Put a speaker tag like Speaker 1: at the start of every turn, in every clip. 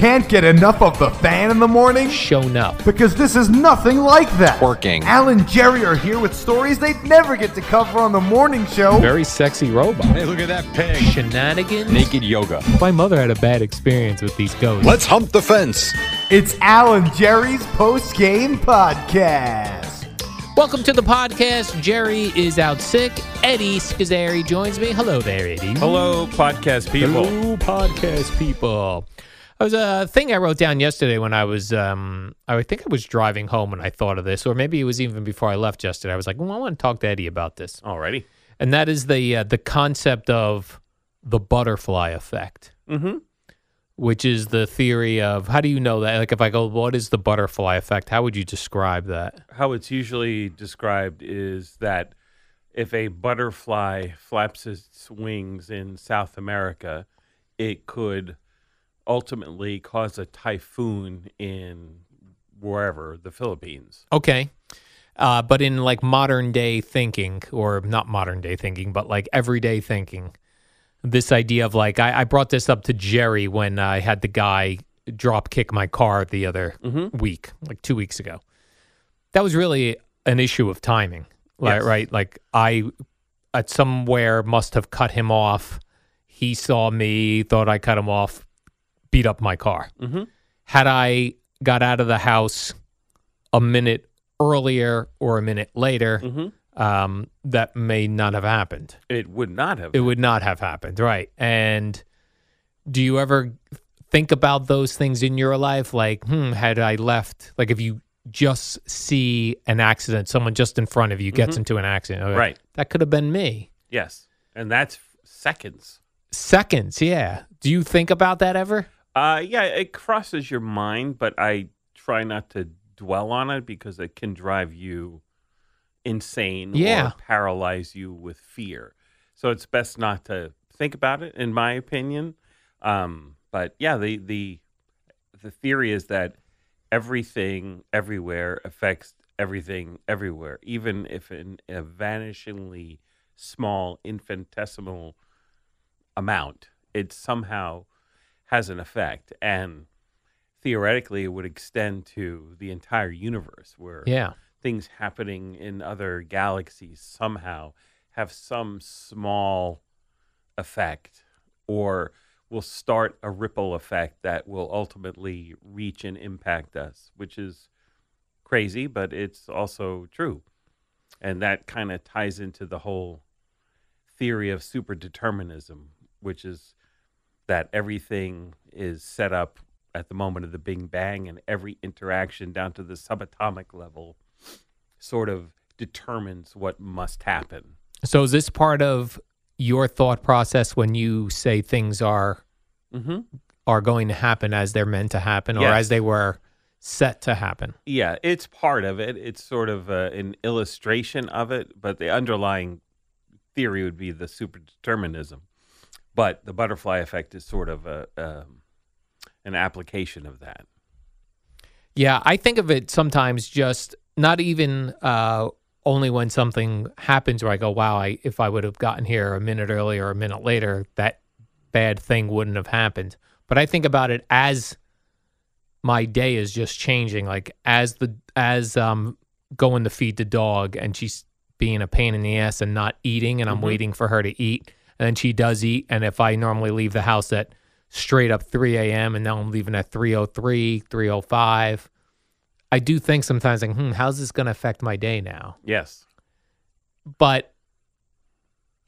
Speaker 1: Can't get enough of the fan in the morning?
Speaker 2: shown up.
Speaker 1: Because this is nothing like that.
Speaker 2: Working.
Speaker 1: Al and Jerry are here with stories they'd never get to cover on the morning show.
Speaker 2: Very sexy robot.
Speaker 3: Hey, look at that pig.
Speaker 2: Shenanigans.
Speaker 3: Naked yoga.
Speaker 2: My mother had a bad experience with these ghosts.
Speaker 3: Let's hump the fence.
Speaker 1: It's Al and Jerry's post game podcast.
Speaker 2: Welcome to the podcast. Jerry is out sick. Eddie Scozzare joins me. Hello there, Eddie.
Speaker 4: Hello, podcast people.
Speaker 2: Hello, podcast people. I was a thing I wrote down yesterday when I was, um, I think I was driving home when I thought of this, or maybe it was even before I left yesterday. I was like, well, I want to talk to Eddie about this,
Speaker 4: Alrighty.
Speaker 2: and that is the uh, the concept of the butterfly effect,
Speaker 4: Mm-hmm.
Speaker 2: which is the theory of how do you know that? Like, if I go, what is the butterfly effect? How would you describe that?
Speaker 4: How it's usually described is that if a butterfly flaps its wings in South America, it could ultimately cause a typhoon in wherever the Philippines.
Speaker 2: Okay. Uh, but in like modern day thinking, or not modern day thinking, but like everyday thinking, this idea of like, I, I brought this up to Jerry when I had the guy drop kick my car the other week, like two weeks ago. That was really an issue of timing, like,
Speaker 4: Yes.
Speaker 2: right? Like, I at somewhere must have cut him off. He saw me, thought I cut him off, beat up my car.
Speaker 4: Mhm.
Speaker 2: Had I got out of the house a minute earlier or a minute later,
Speaker 4: Mhm.
Speaker 2: um, that may not have happened.
Speaker 4: It would not have.
Speaker 2: It would not have happened, right? And do you ever think about those things in your life? Like, hmm, had I left, like if you just see an accident, someone just in front of you gets into an accident, okay,
Speaker 4: Right.
Speaker 2: That could have been me.
Speaker 4: Yes, and that's seconds.
Speaker 2: Seconds, yeah. Do you think about that ever?
Speaker 4: Uh, yeah, it crosses your mind, but I try not to dwell on it because it can drive you insane
Speaker 2: Yeah.
Speaker 4: or paralyze you with fear. So it's best not to think about it, in my opinion. Um, but yeah, the the the theory is that everything everywhere affects everything everywhere, even if in a vanishingly small, infinitesimal amount, it somehow has an effect. And theoretically, it would extend to the entire universe where
Speaker 2: Yeah.
Speaker 4: things happening in other galaxies somehow have some small effect or will start a ripple effect that will ultimately reach and impact us, which is crazy, but it's also true. And that kind of ties into the whole theory of superdeterminism, which is that everything is set up at the moment of the Big Bang and every interaction down to the subatomic level sort of determines what must happen.
Speaker 2: So is this part of your thought process when you say things are
Speaker 4: Mm-hmm.
Speaker 2: are going to happen as they're meant to happen or
Speaker 4: Yes.
Speaker 2: as they were set to happen.
Speaker 4: Yeah, it's part of it. It's sort of uh, an illustration of it, but the underlying theory would be the superdeterminism. But the butterfly effect is sort of a um, an application of that.
Speaker 2: Yeah, I think of it sometimes just not even uh, only when something happens where I go, wow, I, if I would have gotten here a minute earlier or a minute later, that bad thing wouldn't have happened. But I think about it as my day is just changing. Like as the as um going to feed the dog and she's being a pain in the ass and not eating and I'm waiting for her to eat. And she does eat. And if I normally leave the house at straight up 3 a.m. and now I'm leaving at 303, 305. I do think sometimes like, hmm, how's this going to affect my day now?
Speaker 4: Yes.
Speaker 2: But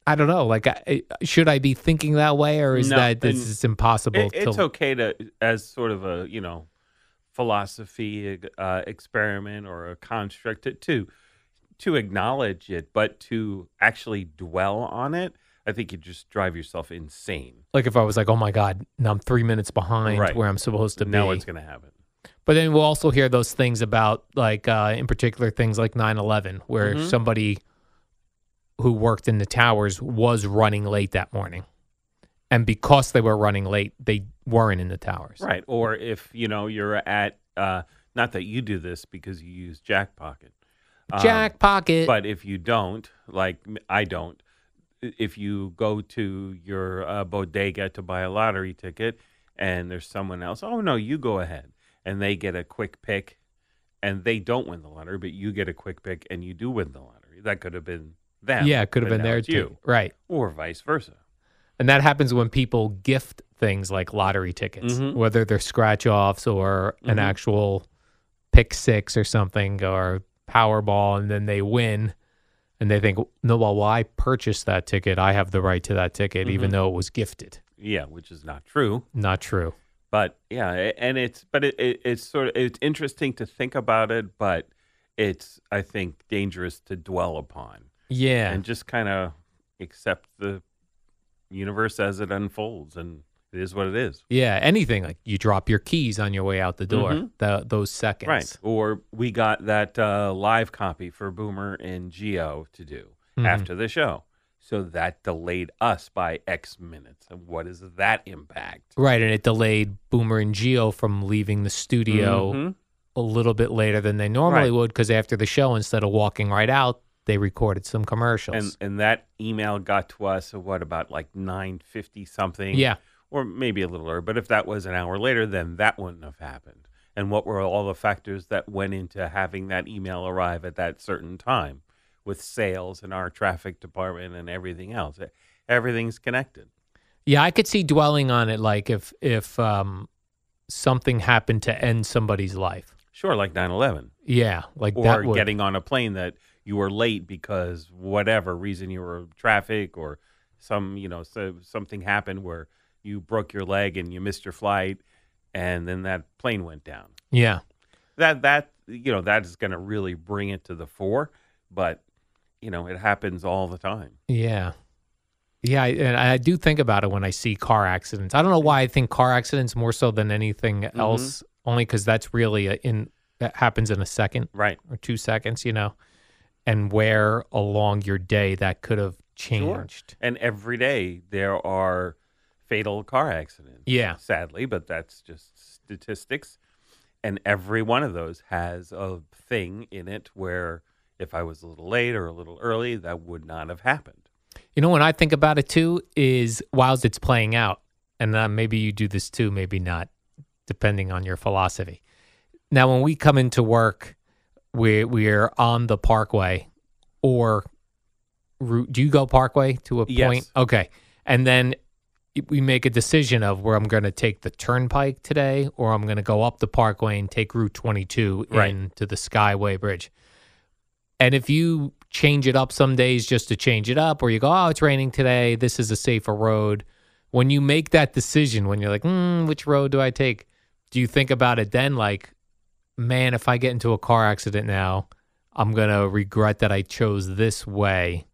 Speaker 2: I don't know. Like, I, should I be thinking that way, or is
Speaker 4: No,
Speaker 2: that this is impossible?
Speaker 4: It, it's
Speaker 2: to,
Speaker 4: okay to, as sort of a you know, philosophy uh, experiment or a construct to, to to acknowledge it, but to actually dwell on it, I think you just drive yourself insane.
Speaker 2: like if I was like, oh my god, now I'm three minutes behind
Speaker 4: Right.
Speaker 2: where I'm supposed to be.
Speaker 4: what's going to happen.
Speaker 2: But then we'll also hear those things about, like, uh, in particular, things like 9 11, where
Speaker 4: Mm-hmm.
Speaker 2: somebody who worked in the towers was running late that morning. And because they were running late, they weren't in the towers.
Speaker 4: Right. Or if, you know, you're at, uh, not that you do this because you use Jack Pocket. um,
Speaker 2: Jack Pocket.
Speaker 4: But if you don't, like I don't, if you go to your uh, bodega to buy a lottery ticket and there's someone else, oh, no, you go ahead. And they get a quick pick and they don't win the lottery, but you get a quick pick and you do win the lottery. That could have been them.
Speaker 2: yeah, it could have been there too.
Speaker 4: you.
Speaker 2: Right.
Speaker 4: Or vice versa.
Speaker 2: And that happens when people gift things like lottery tickets,
Speaker 4: Mhm.
Speaker 2: whether they're scratch offs or an
Speaker 4: Mhm.
Speaker 2: actual pick six or something or Powerball, and then they win. And they think, no, well, I purchased that ticket. I have the right to that ticket, even
Speaker 4: Mhm.
Speaker 2: though it was gifted.
Speaker 4: Yeah, which is not true.
Speaker 2: Not true.
Speaker 4: but yeah and it's but it, it, it's sort of it's interesting to think about it but it's i think dangerous to dwell upon
Speaker 2: Yeah.
Speaker 4: and just kind of accept the universe as it unfolds and it is what it is
Speaker 2: yeah. Anything like you drop your keys on your way out the door,
Speaker 4: Mhm.
Speaker 2: the, those seconds.
Speaker 4: right or we got that uh, live copy for boomer and Gio to do
Speaker 2: Mhm.
Speaker 4: after the show so that delayed us by x minutes and what is that impact
Speaker 2: Right. And it delayed Boomer and Gio from leaving the studio
Speaker 4: Mhm.
Speaker 2: a little bit later than they normally
Speaker 4: Right.
Speaker 2: would because after the show, instead of walking right out, they recorded some commercials.
Speaker 4: and and that email got to us at what about like 950 something
Speaker 2: yeah.
Speaker 4: Or maybe a little earlier but if that was an hour later then that wouldn't have happened. And what were all the factors that went into having that email arrive at that certain time with sales and our traffic department and everything else? Everything's connected.
Speaker 2: Yeah, I could see dwelling on it like if if um something happened to end somebody's life.
Speaker 4: sure like 9-11
Speaker 2: Yeah, like
Speaker 4: or
Speaker 2: that would,
Speaker 4: getting on a plane that you were late because whatever reason you were traffic or some you know so something happened where you broke your leg and you missed your flight and then that plane went down
Speaker 2: Yeah.
Speaker 4: that that you know that is going to really bring it to the fore but you know it happens all the time
Speaker 2: Yeah. Yeah, I, and I do think about it when I see car accidents. I don't know why I think car accidents more so than anything
Speaker 4: Mm-hmm.
Speaker 2: else, only because that's really a, in that happens in a second
Speaker 4: right
Speaker 2: or two seconds, you know, and where along your day that could have
Speaker 4: Sure.
Speaker 2: changed.
Speaker 4: and every day there are fatal car accidents
Speaker 2: Yeah.
Speaker 4: sadly but that's just statistics and every one of those has a thing in it where if i was a little late or a little early that would not have happened
Speaker 2: You know, when I think about it too, is whilst it's playing out, and uh, maybe you do this too, maybe not, depending on your philosophy. Now, when we come into work, we we're on the Parkway, or route. Do you go Parkway to a
Speaker 4: Yes.
Speaker 2: point? Okay, and then we make a decision of where I'm going to take the Turnpike today, or I'm going to go up the Parkway and take Route 22
Speaker 4: Right.
Speaker 2: into the Skyway Bridge. And if you change it up some days just to change it up, or you go, oh, it's raining today, this is a safer road. When you make that decision, when you're like, hmm, which road do I take? Do you think about it then like, man, if I get into a car accident now, I'm going to regret that I chose this way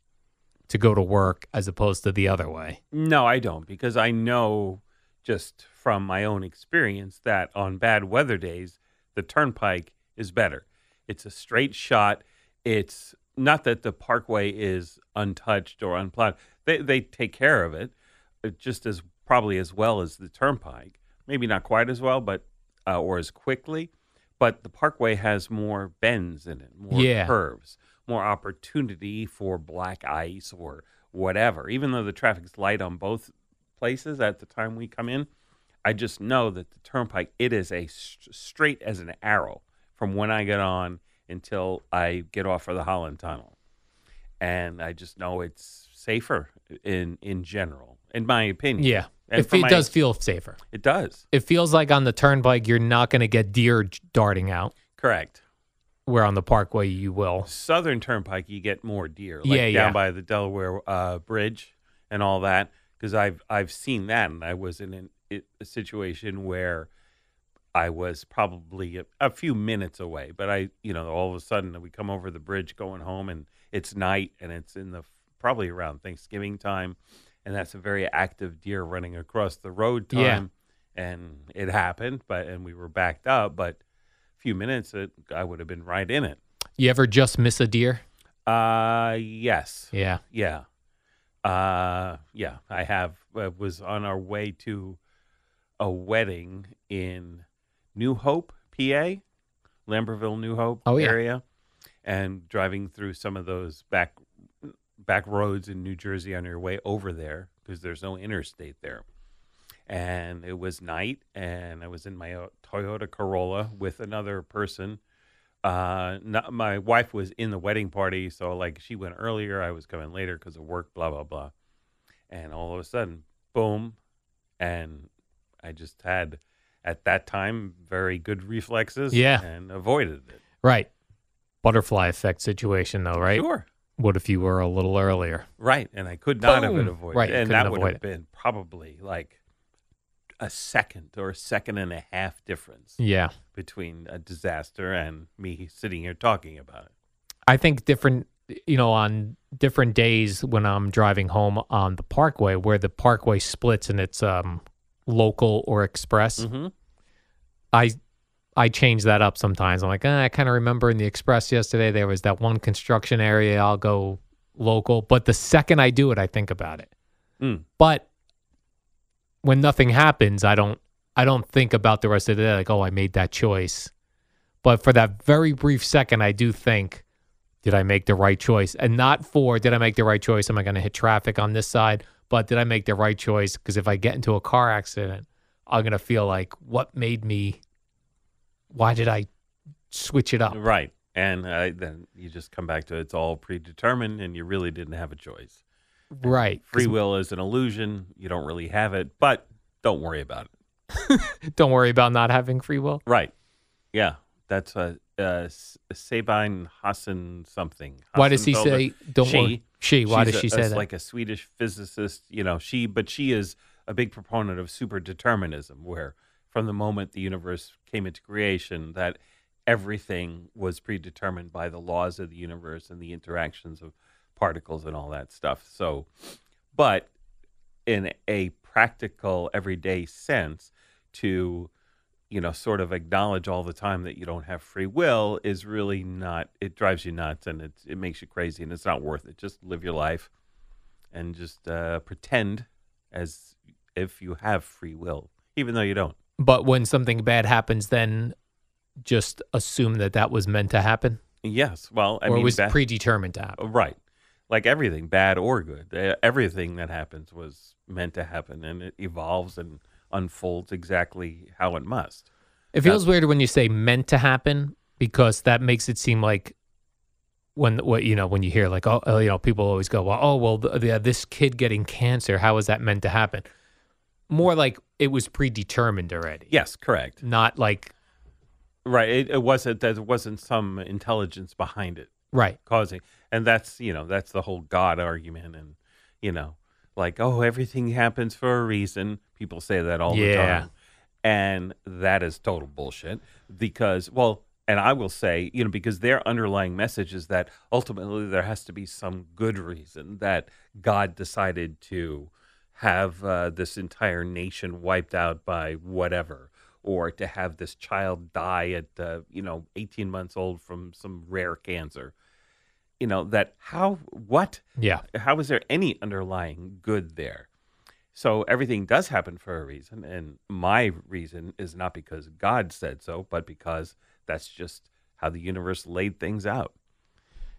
Speaker 2: to go to work as opposed to the other way.
Speaker 4: No, I don't because I know just from my own experience that on bad weather days, the turnpike is better. It's a straight shot. It's not that the parkway is untouched or unplowed. They they take care of it uh, just as probably as well as the turnpike. Maybe not quite as well, but uh, or as quickly. But the parkway has more bends in it, more
Speaker 2: Yeah.
Speaker 4: curves, more opportunity for black ice or whatever. Even though the traffic's light on both places at the time we come in, I just know that the turnpike it is a st- straight as an arrow from when I get on until I get off for the Holland Tunnel, and I just know it's safer in in general, in my opinion.
Speaker 2: Yeah.
Speaker 4: and
Speaker 2: it
Speaker 4: my-
Speaker 2: does feel safer.
Speaker 4: It does.
Speaker 2: It feels like on the turnpike you're not going to get deer darting out,
Speaker 4: Correct.
Speaker 2: Where on the parkway you will.
Speaker 4: Southern Turnpike, you get more deer, like
Speaker 2: Yeah,
Speaker 4: down
Speaker 2: yeah.
Speaker 4: by the Delaware uh, Bridge and all that. Because I've I've seen that, and I was in an, it, a situation where I was probably a, a few minutes away, but I, you know, all of a sudden we come over the bridge going home, and it's night, and it's in the probably around Thanksgiving time, and that's a very active deer running across the road time,
Speaker 2: Yeah.
Speaker 4: and it happened, but and we were backed up, but few minutes, it, I would have been right in it.
Speaker 2: You ever just miss a deer?
Speaker 4: Uh, yes.
Speaker 2: Yeah.
Speaker 4: Yeah. Uh, yeah. I have. Uh, was on our way to a wedding in New Hope, PA, Lambertville, New Hope
Speaker 2: Oh, yeah.
Speaker 4: area, and driving through some of those back back roads in New Jersey on your way over there because there's no interstate there. And it was night, and I was in my uh, Toyota Corolla with another person uh not, my wife was in the wedding party so like she went earlier i was coming later because of work blah blah blah and all of a sudden boom and i just had at that time very good reflexes
Speaker 2: Yeah.
Speaker 4: and avoided it
Speaker 2: Right. Butterfly effect situation, though, right?
Speaker 4: sure
Speaker 2: What if you were a little earlier?
Speaker 4: right and i could not have
Speaker 2: Boom.
Speaker 4: it avoided
Speaker 2: Right,
Speaker 4: and that would have
Speaker 2: it.
Speaker 4: been probably like a second or a second and a half difference
Speaker 2: Yeah.
Speaker 4: between a disaster and me sitting here talking about it
Speaker 2: I think different, you know, on different days when I'm driving home on the parkway, where the parkway splits and it's um, local or express,
Speaker 4: mm-hmm.
Speaker 2: I I change that up sometimes. I'm like, eh, I kind of remember in the express yesterday there was that one construction area. I'll go local, but the second I do it, I think about it.
Speaker 4: Mm.
Speaker 2: But when nothing happens, I don't I don't think about the rest of the day like, oh, I made that choice. But for that very brief second, I do think, did I make the right choice? And not for did I make the right choice? Am I going to hit traffic on this side? But did I make the right choice? Because if I get into a car accident, I'm going to feel like, what made me? Why did I switch it up?
Speaker 4: Right. And uh, then you just come back to it's all predetermined and you really didn't have a choice.
Speaker 2: Right.
Speaker 4: Free will is an illusion. You don't really have it, but don't worry about it.
Speaker 2: Don't worry about not having free will.
Speaker 4: Right. Yeah. That's a S- Sabine Hassan something.
Speaker 2: Why does he say, don't
Speaker 4: she,
Speaker 2: worry? She, why does she say
Speaker 4: a-
Speaker 2: that?
Speaker 4: Like a Swedish physicist, you know, she, but she is a big proponent of super determinism, where from the moment the universe came into creation, that everything was predetermined by the laws of the universe and the interactions of particles and all that stuff. So, but in a practical, everyday sense, to you know, sort of acknowledge all the time that you don't have free will is really not. It drives you nuts and it it makes you crazy, and it's not worth it. Just live your life and just uh, pretend as if you have free will, even though you don't.
Speaker 2: but when something bad happens, then just assume that that was meant to happen,
Speaker 4: Yes, well, I
Speaker 2: or
Speaker 4: mean,
Speaker 2: it was predetermined to happen.
Speaker 4: right, like everything, bad or good, everything that happens was meant to happen, and it evolves and unfolds exactly how it must.
Speaker 2: It feels weird when you say meant to happen because that makes it seem like when what you know when you hear like oh uh, you know people always go well oh well the, the, this kid getting cancer how is that meant to happen? More like it was predetermined already,
Speaker 4: Yes, correct.
Speaker 2: not like
Speaker 4: Right, it, it wasn't. There wasn't some intelligence behind it.
Speaker 2: right.
Speaker 4: causing and that's you know that's the whole god argument and you know like oh everything happens for a reason people say that all the
Speaker 2: Yeah.
Speaker 4: time and that is total bullshit because well and I will say, you know, because their underlying message is that ultimately there has to be some good reason that God decided to have uh, this entire nation wiped out by whatever, or to have this child die at, uh, you know, 18 months old from some rare cancer. You know, that how, what?
Speaker 2: Yeah.
Speaker 4: How is there any underlying good there? So everything does happen for a reason. And my reason is not because God said so, but because that's just how the universe laid things out.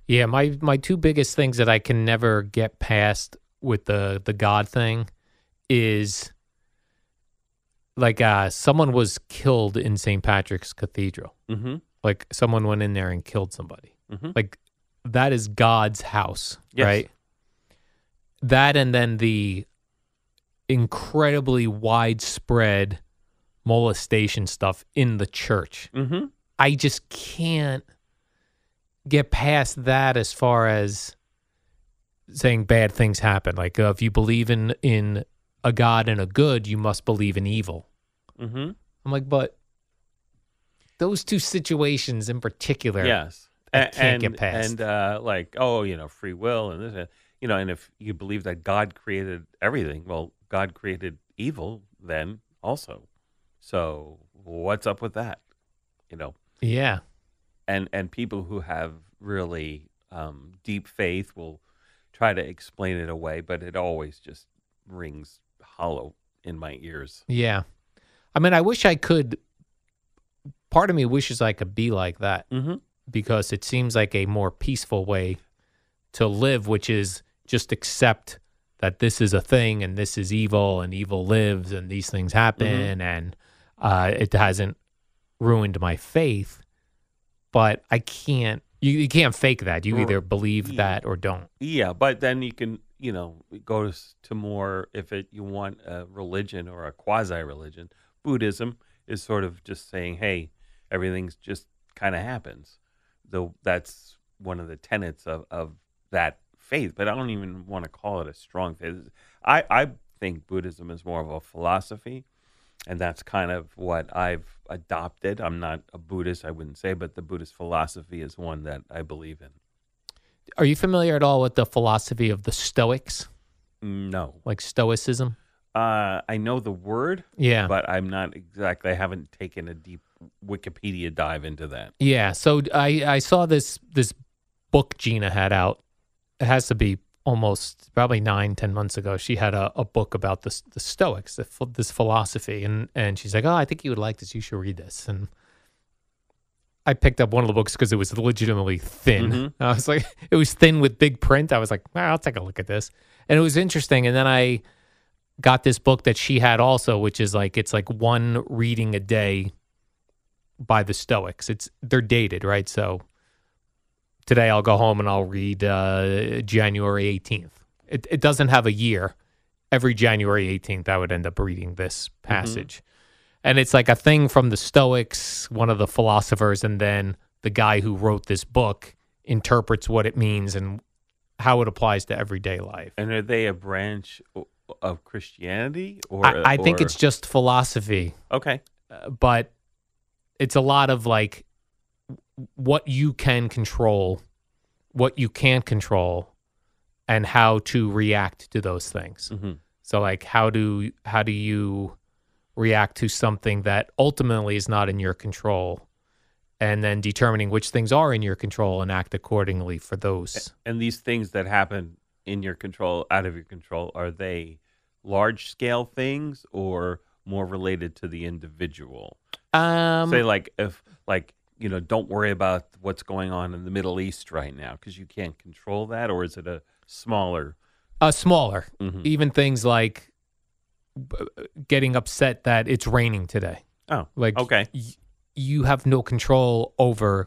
Speaker 2: Yeah, my my two biggest things that I can never get past with the the God thing is like uh someone was killed in St. Patrick's Cathedral.
Speaker 4: Mm-hmm.
Speaker 2: Like someone went in there and killed somebody.
Speaker 4: Mhm.
Speaker 2: Like that is God's house,
Speaker 4: Yes.
Speaker 2: right? That and then the incredibly widespread molestation stuff in the church.
Speaker 4: Mm-hmm.
Speaker 2: I just can't get past that as far as saying bad things happen. Like uh, if you believe in in a god and a good, you must believe in evil.
Speaker 4: Mm-hmm.
Speaker 2: I'm like, but those two situations in particular,
Speaker 4: Yes.
Speaker 2: I
Speaker 4: A-
Speaker 2: can't
Speaker 4: and,
Speaker 2: get past.
Speaker 4: And uh, like, oh, you know, free will and this, uh, you know, and if you believe that God created everything, well, God created evil then also. So what's up with that? You know,
Speaker 2: yeah,
Speaker 4: and and people who have really um, deep faith will try to explain it away, but it always just rings hollow in my ears.
Speaker 2: yeah. I mean, I wish I could. Part of me wishes I could be like that
Speaker 4: Mm-hmm.
Speaker 2: Because it seems like a more peaceful way to live, which is just accept that this is a thing and this is evil and evil lives and these things happen and uh, it hasn't ruined my faith. But I can't. You, you can't fake that. You either believe
Speaker 4: Yeah.
Speaker 2: that or don't.
Speaker 4: Yeah, but then you can, you know, go to, s- to more if it you want a religion or a quasi religion. Buddhism is sort of just saying, hey, everything's just kind of happens. Though that's one of the tenets of of that faith. But I don't even want to call it a strong faith. I I think Buddhism is more of a philosophy, and that's kind of what I've adopted. I'm not a Buddhist, I wouldn't say, but the Buddhist philosophy is one that I believe in.
Speaker 2: Are you familiar at all with the philosophy of the Stoics,
Speaker 4: No.
Speaker 2: like Stoicism?
Speaker 4: Uh, I know the word,
Speaker 2: Yeah.
Speaker 4: but I'm not exactly. I haven't taken a deep Wikipedia dive into that.
Speaker 2: Yeah, so I I saw this this book Gina had out. It has to be almost probably nine ten months ago. She had a, a book about the the Stoics, the, this philosophy, and and she's like, oh, I think you would like this. You should read this. And I picked up one of the books because it was legitimately thin.
Speaker 4: Mhm.
Speaker 2: I was like, it was thin with big print. I was like, well, I'll take a look at this, and it was interesting. And then I got this book that she had also, which is like it's like one reading a day by the Stoics. It's they're dated, right? So today I'll go home and I'll read uh, January 18th. It, it doesn't have a year. Every January 18th, I would end up reading this passage. And it's like a thing from the Stoics, one of the philosophers, and then the guy who wrote this book interprets what it means and how it applies to everyday life.
Speaker 4: And are they a branch of Christianity, or
Speaker 2: I, I think
Speaker 4: or-
Speaker 2: it's just philosophy.
Speaker 4: okay?
Speaker 2: uh, but it's a lot of like what you can control, what you can't control, and how to react to those things.
Speaker 4: hmm
Speaker 2: So like how do how do you react to something that ultimately is not in your control and then determining which things are in your control and act accordingly for those.
Speaker 4: And these things that happen in your control, out of your control, are they large scale things or more related to the individual?
Speaker 2: Um
Speaker 4: Say like if like you know, don't worry about what's going on in the Middle East right now because you can't control that, or is it a smaller?
Speaker 2: uh smaller.
Speaker 4: Mhm.
Speaker 2: Even things like getting upset that it's raining today.
Speaker 4: Oh,
Speaker 2: Like
Speaker 4: okay.
Speaker 2: y- you have no control over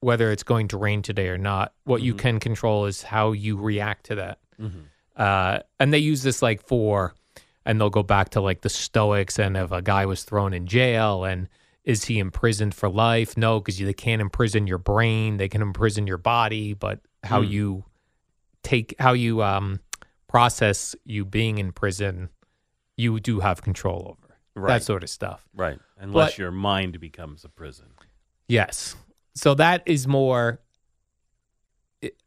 Speaker 2: whether it's going to rain today or not. What you
Speaker 4: Mhm.
Speaker 2: can control is how you react to that.
Speaker 4: Mhm.
Speaker 2: Uh, and they use this like for, and they'll go back to like the Stoics and if a guy was thrown in jail and is he imprisoned for life? No, because they can't imprison your brain. They can imprison your body, but how
Speaker 4: Hmm.
Speaker 2: you take, how you um, process you being in prison, you do have control over.
Speaker 4: Right.
Speaker 2: That sort of stuff.
Speaker 4: Right. Unless
Speaker 2: But-
Speaker 4: your mind becomes a prison.
Speaker 2: Yes. so that is more.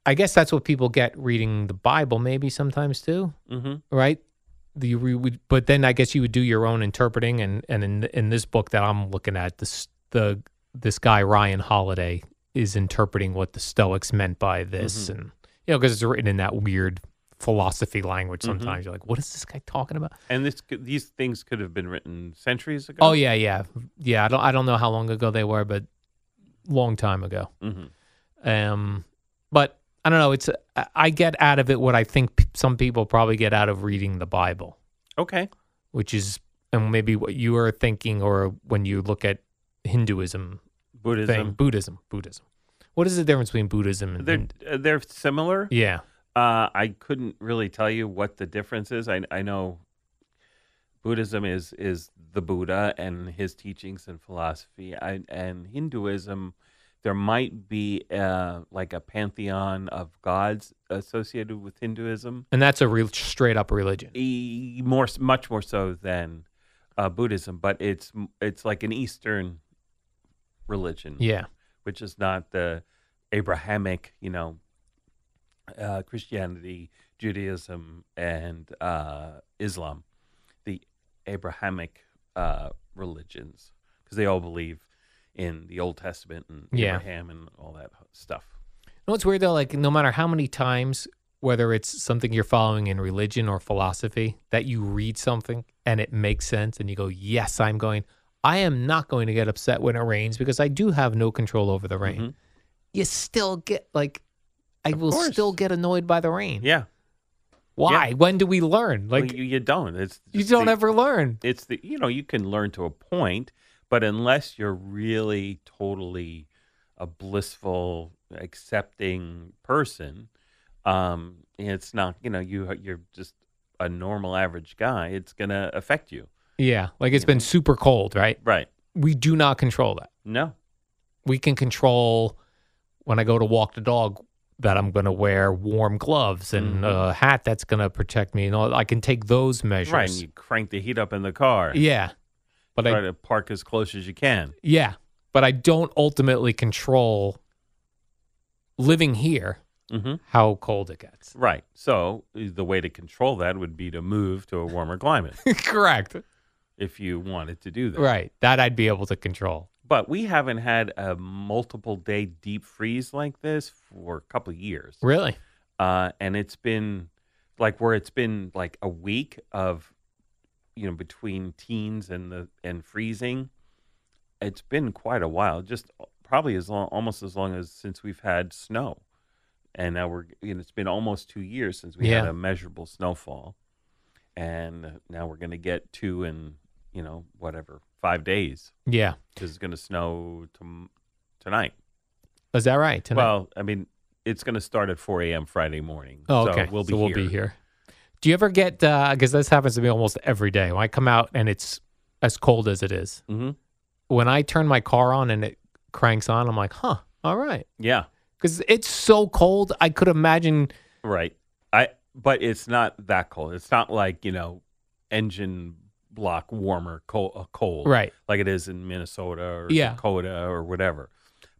Speaker 2: I guess that's what people get reading the Bible, maybe sometimes too,
Speaker 4: Mm-hmm.
Speaker 2: right? The you would, but then I guess you would do your own interpreting, and and in in this book that I'm looking at, this the this guy Ryan Holiday is interpreting what the Stoics meant by this, and you know because it's written in that weird philosophy language. Sometimes you're like, what is this guy talking about?
Speaker 4: And this these things could have been written centuries ago.
Speaker 2: Oh yeah, yeah, yeah. I don't I don't know how long ago they were, but long time ago.
Speaker 4: hmm
Speaker 2: Um, but I don't know. It's I- get out of it what I think some people probably get out of reading the Bible,
Speaker 4: Okay.
Speaker 2: which is and maybe what you are thinking, or when you look at Hinduism
Speaker 4: Buddhism.
Speaker 2: thing, Buddhism, Buddhism. What is the difference between Buddhism and
Speaker 4: They're
Speaker 2: Hind-
Speaker 4: uh, they're similar.
Speaker 2: yeah,
Speaker 4: Uh, I couldn't really tell you what the difference is. I I know Buddhism is is the Buddha and his teachings and philosophy. I, and Hinduism, there might be uh, like a pantheon of gods associated with Hinduism.
Speaker 2: and that's a real straight up religion.
Speaker 4: E- more much more so than uh, Buddhism, but it's it's like an Eastern religion.
Speaker 2: Yeah,
Speaker 4: which is not the Abrahamic, you know, uh, Christianity, Judaism, and uh, Islam, the Abrahamic uh, religions, because they all believe in the Old Testament and
Speaker 2: Yeah.
Speaker 4: Abraham and all that stuff.
Speaker 2: You know what's weird though? Like no matter how many times, whether it's something you're following in religion or philosophy, that you read something and it makes sense and you go, Yes, I'm going I am not going to get upset when it rains because I do have no control over the rain.
Speaker 4: Mhm.
Speaker 2: You still get like I
Speaker 4: Of
Speaker 2: will
Speaker 4: course.
Speaker 2: still get annoyed by the rain.
Speaker 4: Yeah,
Speaker 2: Why? When do we learn?
Speaker 4: like
Speaker 2: Like
Speaker 4: you, you don't. It's
Speaker 2: you don't
Speaker 4: the-
Speaker 2: ever learn.
Speaker 4: It's the you know you can learn to a point, but unless you're really totally a blissful, accepting person, um, it's not. You know, you you're just a normal average guy. It's gonna affect you,
Speaker 2: Yeah. Like it's been super cold, right?
Speaker 4: right?
Speaker 2: We do not control that.
Speaker 4: No,
Speaker 2: we can control when I go to walk the dog that I'm going to wear warm gloves and
Speaker 4: Mhm.
Speaker 2: a hat that's going to protect me. And all, I can take those measures.
Speaker 4: right. And you crank the heat up in the car.
Speaker 2: yeah, but
Speaker 4: try
Speaker 2: I
Speaker 4: to park as close as you can.
Speaker 2: yeah, but I don't ultimately control living here
Speaker 4: hmm
Speaker 2: how cold it gets.
Speaker 4: Right. So the way to control that would be to move to a warmer climate
Speaker 2: Correct.
Speaker 4: if you wanted to do that.
Speaker 2: Right. That I'd be able to control.
Speaker 4: But we haven't had a multiple day deep freeze like this for a couple of years.
Speaker 2: Really?
Speaker 4: Uh, and it's been like where it's been like a week of, you know, between teens and the and freezing. It's been quite a while, just probably as long, almost as long as since we've had snow. And now we're, you know, it's been almost two years since we had a measurable snowfall. And now we're going to get two in, you know, whatever, five days
Speaker 2: Yeah.
Speaker 4: because it's going to snow tom tonight.
Speaker 2: Is that right? Tonight?
Speaker 4: Well, I mean, it's going to start at 4 a.m. Friday morning.
Speaker 2: Oh,
Speaker 4: so
Speaker 2: okay.
Speaker 4: We'll be
Speaker 2: so we'll
Speaker 4: here.
Speaker 2: be here. Do you ever get because this happens to me almost every day when I come out and it's as cold as it is.
Speaker 4: hmm
Speaker 2: When I turn my car on and it cranks on, I'm like, huh, all right,
Speaker 4: Yeah,
Speaker 2: because it's so cold. I could imagine.
Speaker 4: right. I but it's not that cold. It's not like you know, engine block warmer cold, uh, cold
Speaker 2: Right.
Speaker 4: like it is in Minnesota or
Speaker 2: Yeah.
Speaker 4: Dakota or whatever.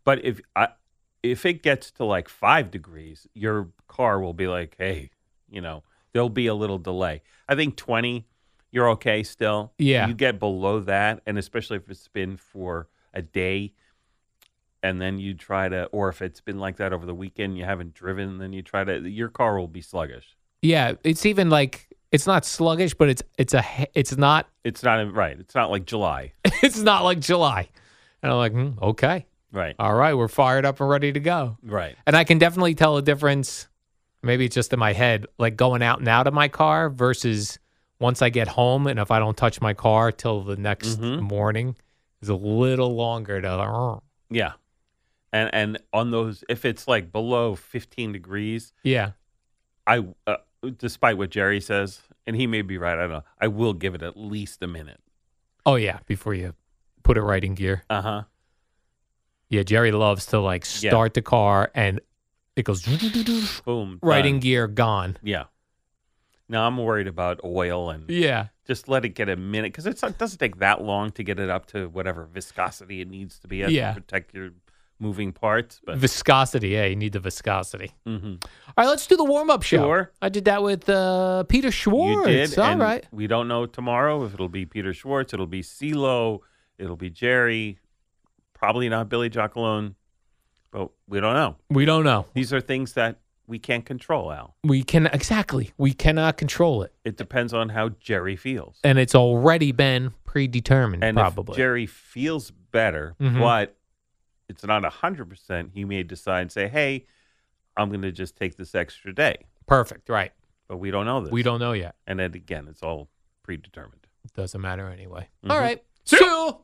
Speaker 4: But if I if it gets to like five degrees, your car will be like, hey, you know, there'll be a little delay. I think twenty, you're okay still.
Speaker 2: Yeah.
Speaker 4: You get below that, and especially if it's been for a day, and then you try to, or if it's been like that over the weekend, you haven't driven, then you try to, your car will be sluggish.
Speaker 2: Yeah, it's even like it's not sluggish, but it's it's a it's not
Speaker 4: It's not right. It's not like July.
Speaker 2: it's not like July. And I'm like, hmm, okay,
Speaker 4: Right.
Speaker 2: all right, we're fired up and ready to go.
Speaker 4: Right.
Speaker 2: And I can definitely tell a difference. Maybe it's just in my head, like going out and out of my car versus once I get home, and if I don't touch my car till the next
Speaker 4: Mhm.
Speaker 2: morning, is a little longer to.
Speaker 4: Yeah. And and on those, if it's like below 15 degrees,
Speaker 2: Yeah,
Speaker 4: I, uh, despite what Jerry says, and he may be right, I don't know, I will give it at least a minute.
Speaker 2: Oh yeah, before you put it right in gear.
Speaker 4: Uh huh.
Speaker 2: Yeah, Jerry loves to like
Speaker 4: Yeah.
Speaker 2: start the car and it goes
Speaker 4: Boom.
Speaker 2: right
Speaker 4: done.
Speaker 2: gear, gone.
Speaker 4: Yeah. Now I'm worried about oil and
Speaker 2: Yeah.
Speaker 4: just let it get a minute because it doesn't take that long to get it up to whatever viscosity it needs to be at
Speaker 2: Yeah.
Speaker 4: to protect your moving parts. But
Speaker 2: Viscosity, yeah, you need the viscosity.
Speaker 4: Mhm.
Speaker 2: All right, let's do the warm up show.
Speaker 4: Sure.
Speaker 2: I did that with uh, Peter
Speaker 4: you
Speaker 2: Schwartz.
Speaker 4: did.
Speaker 2: All right.
Speaker 4: We don't know tomorrow if it'll be Peter Schwartz, it'll be CeeLo, it'll be Jerry, probably not Billy Giacalone, but we don't know.
Speaker 2: We don't know.
Speaker 4: These are things that we can't control, Al.
Speaker 2: We can exactly. We cannot control it,
Speaker 4: It depends on how Jerry feels.
Speaker 2: and it's already been predetermined.
Speaker 4: And
Speaker 2: probably.
Speaker 4: Jerry feels better,
Speaker 2: Mhm.
Speaker 4: but it's not 100%, he may decide and say, hey, I'm going to just take this extra day.
Speaker 2: Perfect. Right.
Speaker 4: But we don't know this.
Speaker 2: We don't know yet.
Speaker 4: And then again, it's all predetermined.
Speaker 2: Doesn't matter anyway.
Speaker 4: Mhm.
Speaker 2: All right. So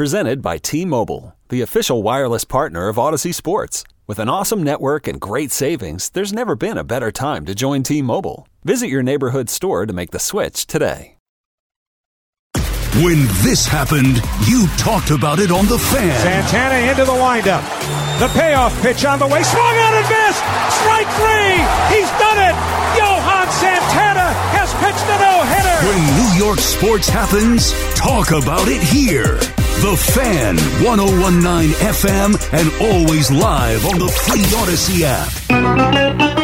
Speaker 5: Presented by T Mobile, the official wireless partner of Audacy Sports. With an awesome network and great savings, there's never been a better time to join T Mobile. Visit your neighborhood store to make the switch today.
Speaker 6: When this happened, you talked about it on The Fan.
Speaker 7: Santana into the windup. The payoff pitch on the way. Swung on and missed. Strike three. He's done it. Johan Santana has pitched a no-hitter.
Speaker 6: When New York sports happens, talk about it here. The Fan, 1019 FM, and always live on the free Audacy app.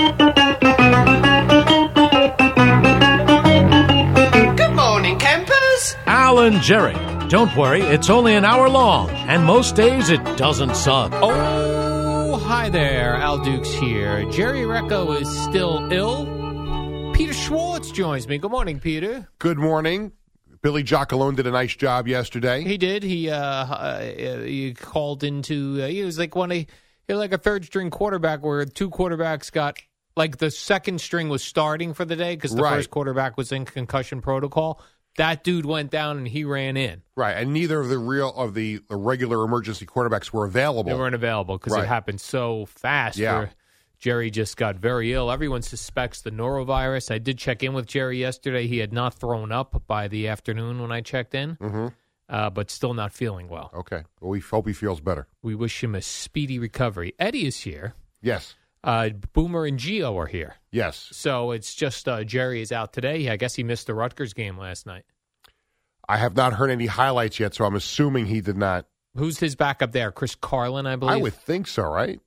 Speaker 8: Good morning, campers.
Speaker 9: Al and Jerry. Don't worry, it's only an hour long, and most days it doesn't suck.
Speaker 2: Oh, hi there. Al Dukes here. Jerry Recco is still ill. Peter Schwartz joins me. Good morning, Peter.
Speaker 10: Good morning. Billy Giacalone did a nice job yesterday.
Speaker 2: He did. He uh, uh he called into. Uh, he was like one of he was like a third string quarterback where two quarterbacks got like the second string was starting for the day because the
Speaker 10: Right.
Speaker 2: first quarterback was in concussion protocol. That dude went down and he ran in.
Speaker 10: Right, and neither of the real of the, the regular emergency quarterbacks were available.
Speaker 2: They weren't available because
Speaker 10: Right.
Speaker 2: it happened so fast.
Speaker 10: Yeah.
Speaker 2: where Jerry just got very ill. Everyone suspects the norovirus. I did check in with Jerry yesterday. He had not thrown up by the afternoon when I checked in,
Speaker 10: Mhm.
Speaker 2: uh, but still not feeling well.
Speaker 10: Okay, well, we hope he feels better.
Speaker 2: We wish him a speedy recovery. Eddie is here.
Speaker 10: Yes,
Speaker 2: Uh, Boomer and Gio are here.
Speaker 10: yes.
Speaker 2: So it's just uh, Jerry is out today. I guess he missed the Rutgers game last night.
Speaker 10: I have not heard any highlights yet, so I'm assuming he did not.
Speaker 2: Who's his backup there? Chris Carlin, I believe.
Speaker 10: I would think so, right?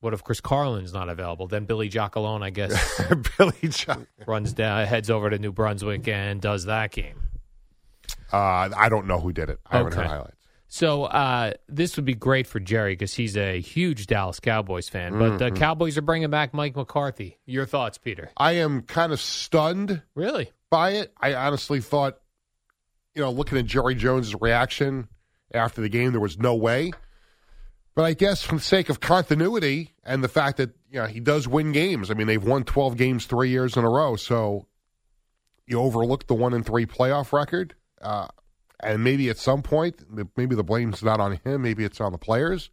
Speaker 2: What if Chris Carlin's not available? Then Billy Giacalone, I guess,
Speaker 10: Billy Jock.
Speaker 2: runs down, heads over to New Brunswick and does that game.
Speaker 10: Uh, I don't know who did it. I haven't heard highlights.
Speaker 2: So uh, this would be great for Jerry because he's a huge Dallas Cowboys fan. But the
Speaker 10: Mhm.
Speaker 2: Cowboys are bringing back Mike McCarthy. Your thoughts, Peter?
Speaker 10: I am kind of stunned
Speaker 2: Really?
Speaker 10: by it. I honestly thought, you know, looking at Jerry Jones' reaction after the game, there was no way. But I guess for the sake of continuity and the fact that you know he does win games. I mean, they've won twelve games three years in a row, so you overlook the one and three playoff record. Uh, and maybe at some point, maybe the blame's not on him. Maybe it's on the players.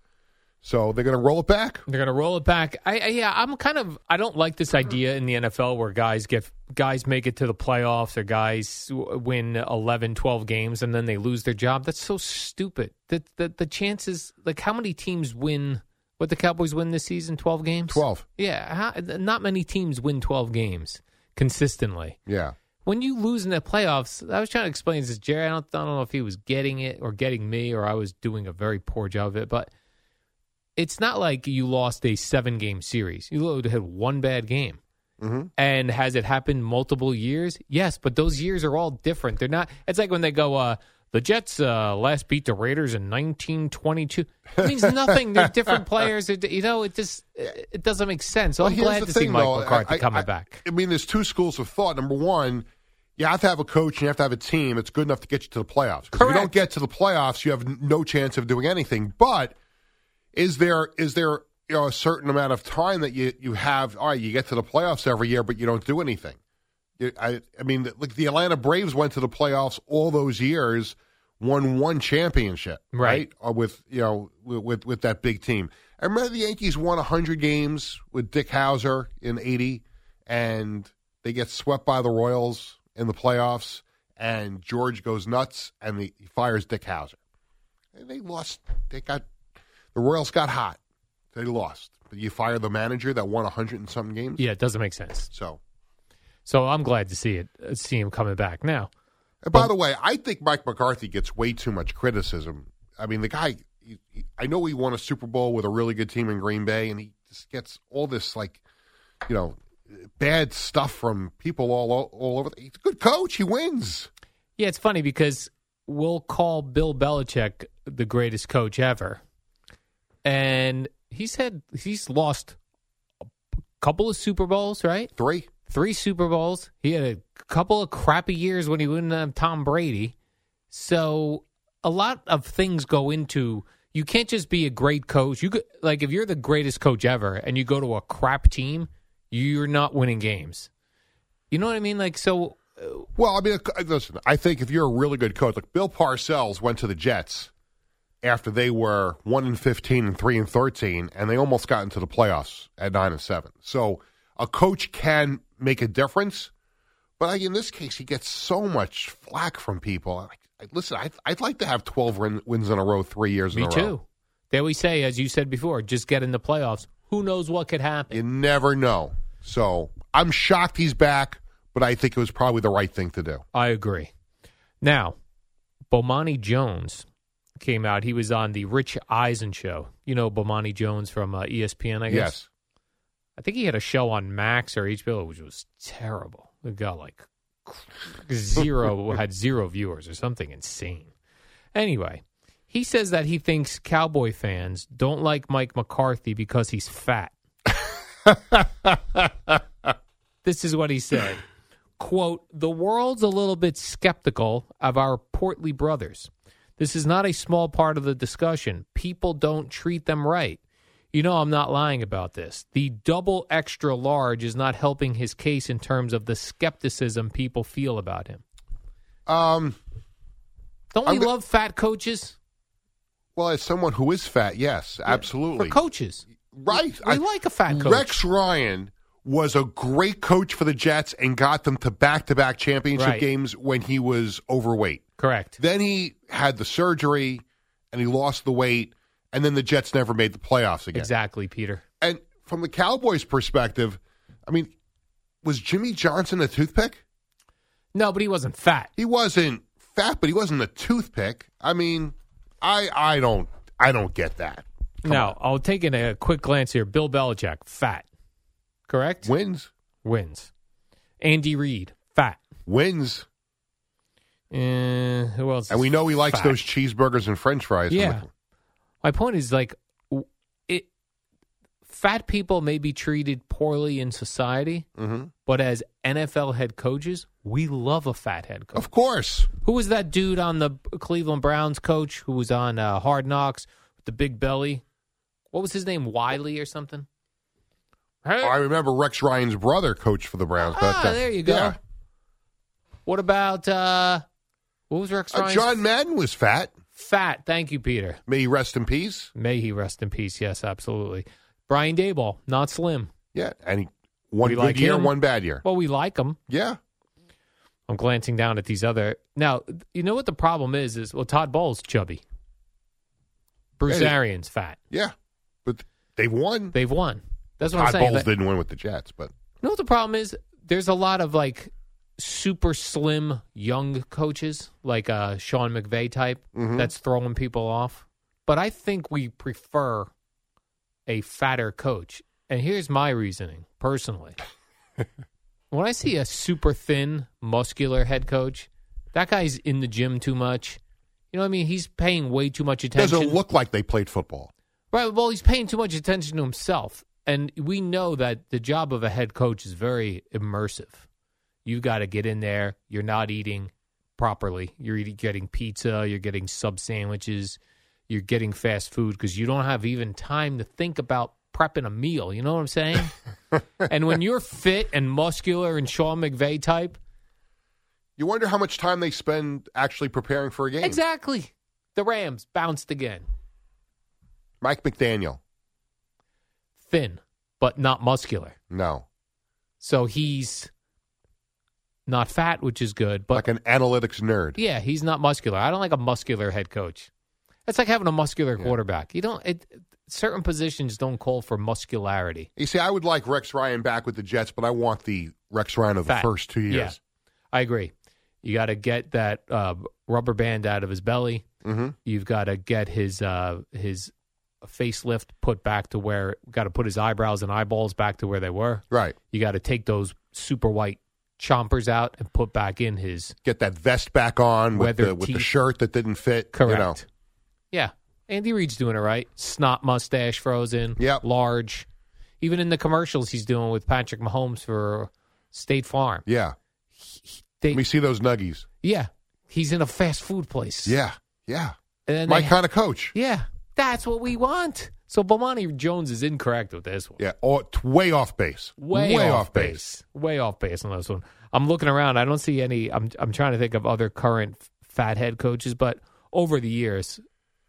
Speaker 10: So they're going to roll it back.
Speaker 2: They're going to roll it back. I, I yeah, I'm kind of I don't like this idea in the NFL where guys get guys make it to the playoffs or guys win 11, 12 games and then they lose their job. That's so stupid. The the, the chances like how many teams win what the Cowboys win this season? 12 games?
Speaker 10: 12.
Speaker 2: Yeah, how, not many teams win 12 games consistently.
Speaker 10: Yeah.
Speaker 2: When you lose in the playoffs, I was trying to explain this to Jerry. I don't, I don't know if he was getting it or getting me or I was doing a very poor job of it, but it's not like you lost a seven game series. You had one bad game.
Speaker 10: Mm-hmm.
Speaker 2: And has it happened multiple years? Yes, but those years are all different. They're not. It's like when they go, uh, the Jets uh, last beat the Raiders in 1922. It means nothing. They're different players. It, you know, it just it doesn't make sense.
Speaker 10: Well,
Speaker 2: I'm glad to see
Speaker 10: thing,
Speaker 2: Mike
Speaker 10: though.
Speaker 2: McCarthy
Speaker 10: I-
Speaker 2: coming
Speaker 10: I-
Speaker 2: back.
Speaker 10: I mean, there's two schools of thought. Number one, you have to have a coach and you have to have a team that's good enough to get you to the playoffs. 'Cause If you don't get to the playoffs, you have no chance of doing anything. But is there is there you know a certain amount of time that you you have? All right, you get to the playoffs every year, but you don't do anything. I I mean, like the Atlanta Braves went to the playoffs all those years, won one championship,
Speaker 2: Right.
Speaker 10: Or uh, with you know with with, with that big team. I remember the Yankees won hundred games with Dick Howser in eighty, and they get swept by the Royals in the playoffs, and George goes nuts and the, he fires Dick Howser. And they lost. They got the Royals got hot. They lost. But you fire the manager that won hundred and something games.
Speaker 2: Yeah, it doesn't make sense.
Speaker 10: So,
Speaker 2: So I'm glad to see it, uh, see him coming back now.
Speaker 10: and by the way, I think Mike McCarthy gets way too much criticism. I mean, the guy. he- he- I know he won a Super Bowl with a really good team in Green Bay, and he just gets all this like, you know, bad stuff from people all all over. He's a good coach. He wins.
Speaker 2: Yeah, it's funny because we'll call Bill Belichick the greatest coach ever, and he said he's lost a couple of Super Bowls, right?
Speaker 10: Three,
Speaker 2: three Super Bowls. He had a couple of crappy years when he wouldn't have Tom Brady. So a lot of things go into. You can't just be a great coach. You could, like if you're the greatest coach ever and you go to a crap team, you're not winning games. You know what I mean? Like so.
Speaker 10: Well, I mean, uh, listen. I think if you're a really good coach, like Bill Parcells went to the Jets after they were one and fifteen and three and thirteen, and they almost got into the playoffs at nine and seven. So a coach can make a difference, but like in this case, he gets so much flack from people. I- listen, I'd, I'd like to have twelve win, wins in a row, three years
Speaker 2: Me
Speaker 10: in a
Speaker 2: too.
Speaker 10: row.
Speaker 2: They always say, as you said before, just get in the playoffs. Who knows what could happen?
Speaker 10: You never know. So I'm shocked he's back, but I think it was probably the right thing to do.
Speaker 2: I agree. Now, Bomani Jones came out. He was on the Rich Eisen show. You know Bomani Jones from uh, ESPN, I guess.
Speaker 10: Yes.
Speaker 2: I think he had a show on Max or HBO, which was terrible. It got like zero, had zero viewers or something insane. Anyway, he says that he thinks Cowboy fans don't like Mike McCarthy because he's fat. this is what he said. Quote, the world's a little bit skeptical of our portly brothers. This is not a small part of the discussion. People don't treat them right. You know, I'm not lying about this. The double extra large is not helping his case in terms of the skepticism people feel about him.
Speaker 10: Um,
Speaker 2: Don't we
Speaker 10: go-
Speaker 2: love fat coaches?
Speaker 10: Well, as someone who is fat, yes, absolutely.
Speaker 2: For coaches.
Speaker 10: Right.
Speaker 2: We like a fat coach.
Speaker 10: Rex Ryan was a great coach for the Jets and got them to back to back championship
Speaker 2: Right.
Speaker 10: games when he was overweight.
Speaker 2: Correct.
Speaker 10: Then he had the surgery and he lost the weight, and then the Jets never made the playoffs again.
Speaker 2: Exactly, Peter.
Speaker 10: And from the Cowboys' perspective, I mean, was Jimmy Johnson a toothpick?
Speaker 2: No, but he wasn't fat.
Speaker 10: He wasn't fat, but he wasn't a toothpick. I mean, I I don't I don't get that.
Speaker 2: now, I'll take in a quick glance here. Bill Belichick, fat. Correct?
Speaker 10: Wins.
Speaker 2: Wins. Andy Reid, fat.
Speaker 10: Wins.
Speaker 2: Who else?
Speaker 10: And we know he likes those cheeseburgers and French fries.
Speaker 2: Yeah. My point is like it fat people may be treated poorly in society,
Speaker 10: Mhm.
Speaker 2: but as NFL head coaches, we love a fat head coach.
Speaker 10: Of course.
Speaker 2: Who was that dude on the Cleveland Browns coach who was on uh, Hard Knocks with the big belly? What was his name? Wiley or something? Hey.
Speaker 10: I remember Rex Ryan's brother coached for the Browns. but
Speaker 2: Ah, there you go.
Speaker 10: Yeah.
Speaker 2: What about uh what was Rex
Speaker 10: Uh, John Madden was fat.
Speaker 2: Fat. Thank you, Peter.
Speaker 10: May he rest in peace.
Speaker 2: May he rest in peace. Yes, absolutely. Brian Daboll, not slim.
Speaker 10: Yeah, and he, one
Speaker 2: We
Speaker 10: good
Speaker 2: like
Speaker 10: year,
Speaker 2: him.
Speaker 10: one bad year.
Speaker 2: Well, we like him.
Speaker 10: Yeah.
Speaker 2: I'm glancing down at these other. Now, you know what the problem is? Is well, Todd Bowles chubby. Bruce
Speaker 10: Hey.
Speaker 2: Arians fat.
Speaker 10: Yeah, but they've won.
Speaker 2: They've won. That's what I'm
Speaker 10: Todd
Speaker 2: saying.
Speaker 10: Bowles didn't win with the Jets, but
Speaker 2: You know what the problem is? There's a lot of like super slim young coaches, like uh, Sean McVay type,
Speaker 10: Mhm.
Speaker 2: that's throwing people off. But I think we prefer a fatter coach. And here's my reasoning personally. when I see a super thin, muscular head coach, that guy's in the gym too much. You know what I mean? He's paying way too much attention.
Speaker 10: doesn't look like they played football.
Speaker 2: Right. Well, he's paying too much attention to himself. And we know that the job of a head coach is very immersive. You got to get in there. You're not eating properly. You're eating, getting pizza. You're getting sub sandwiches. You're getting fast food because you don't have even time to think about prepping a meal. You know what I'm saying? and when you're fit and muscular and Sean McVay type,
Speaker 10: You wonder how much time they spend actually preparing for a game.
Speaker 2: exactly. The Rams bounced again.
Speaker 10: Mike McDaniel.
Speaker 2: Thin, but not muscular.
Speaker 10: No.
Speaker 2: So he's not fat, which is good, but
Speaker 10: like an analytics nerd.
Speaker 2: Yeah, he's not muscular. I don't like a muscular head coach. It's like having a muscular quarterback. You don't. It, certain positions don't call for muscularity.
Speaker 10: You see, I would like Rex Ryan back with the Jets, but I want the Rex Ryan of the first two years.
Speaker 2: Yeah, I agree. You got to get that uh, rubber band out of his belly.
Speaker 10: Mm-hmm.
Speaker 2: You've got to get his uh, his facelift put back to where. Got to put his eyebrows and eyeballs back to where they were.
Speaker 10: Right.
Speaker 2: You got to take those super white chompers out and put back in his
Speaker 10: Get that vest back on with the, with the shirt that didn't fit.
Speaker 2: Correct.
Speaker 10: You know.
Speaker 2: Yeah. Andy Reid's doing it right. Snot mustache frozen.
Speaker 10: Yep.
Speaker 2: Large. Even in the commercials he's doing with Patrick Mahomes for State Farm.
Speaker 10: Yeah.
Speaker 2: They,
Speaker 10: Let me see those nuggies.
Speaker 2: yeah. He's in a fast food place.
Speaker 10: Yeah. Yeah.
Speaker 2: And
Speaker 10: My kind of coach.
Speaker 2: Yeah. That's what we want. So Bomani Jones is incorrect with this one.
Speaker 10: Yeah. T- way off base.
Speaker 2: Way, off, base. Way off base on this one. I'm looking around. I don't see any. I'm I'm trying to think of other current fat head coaches, but over the years,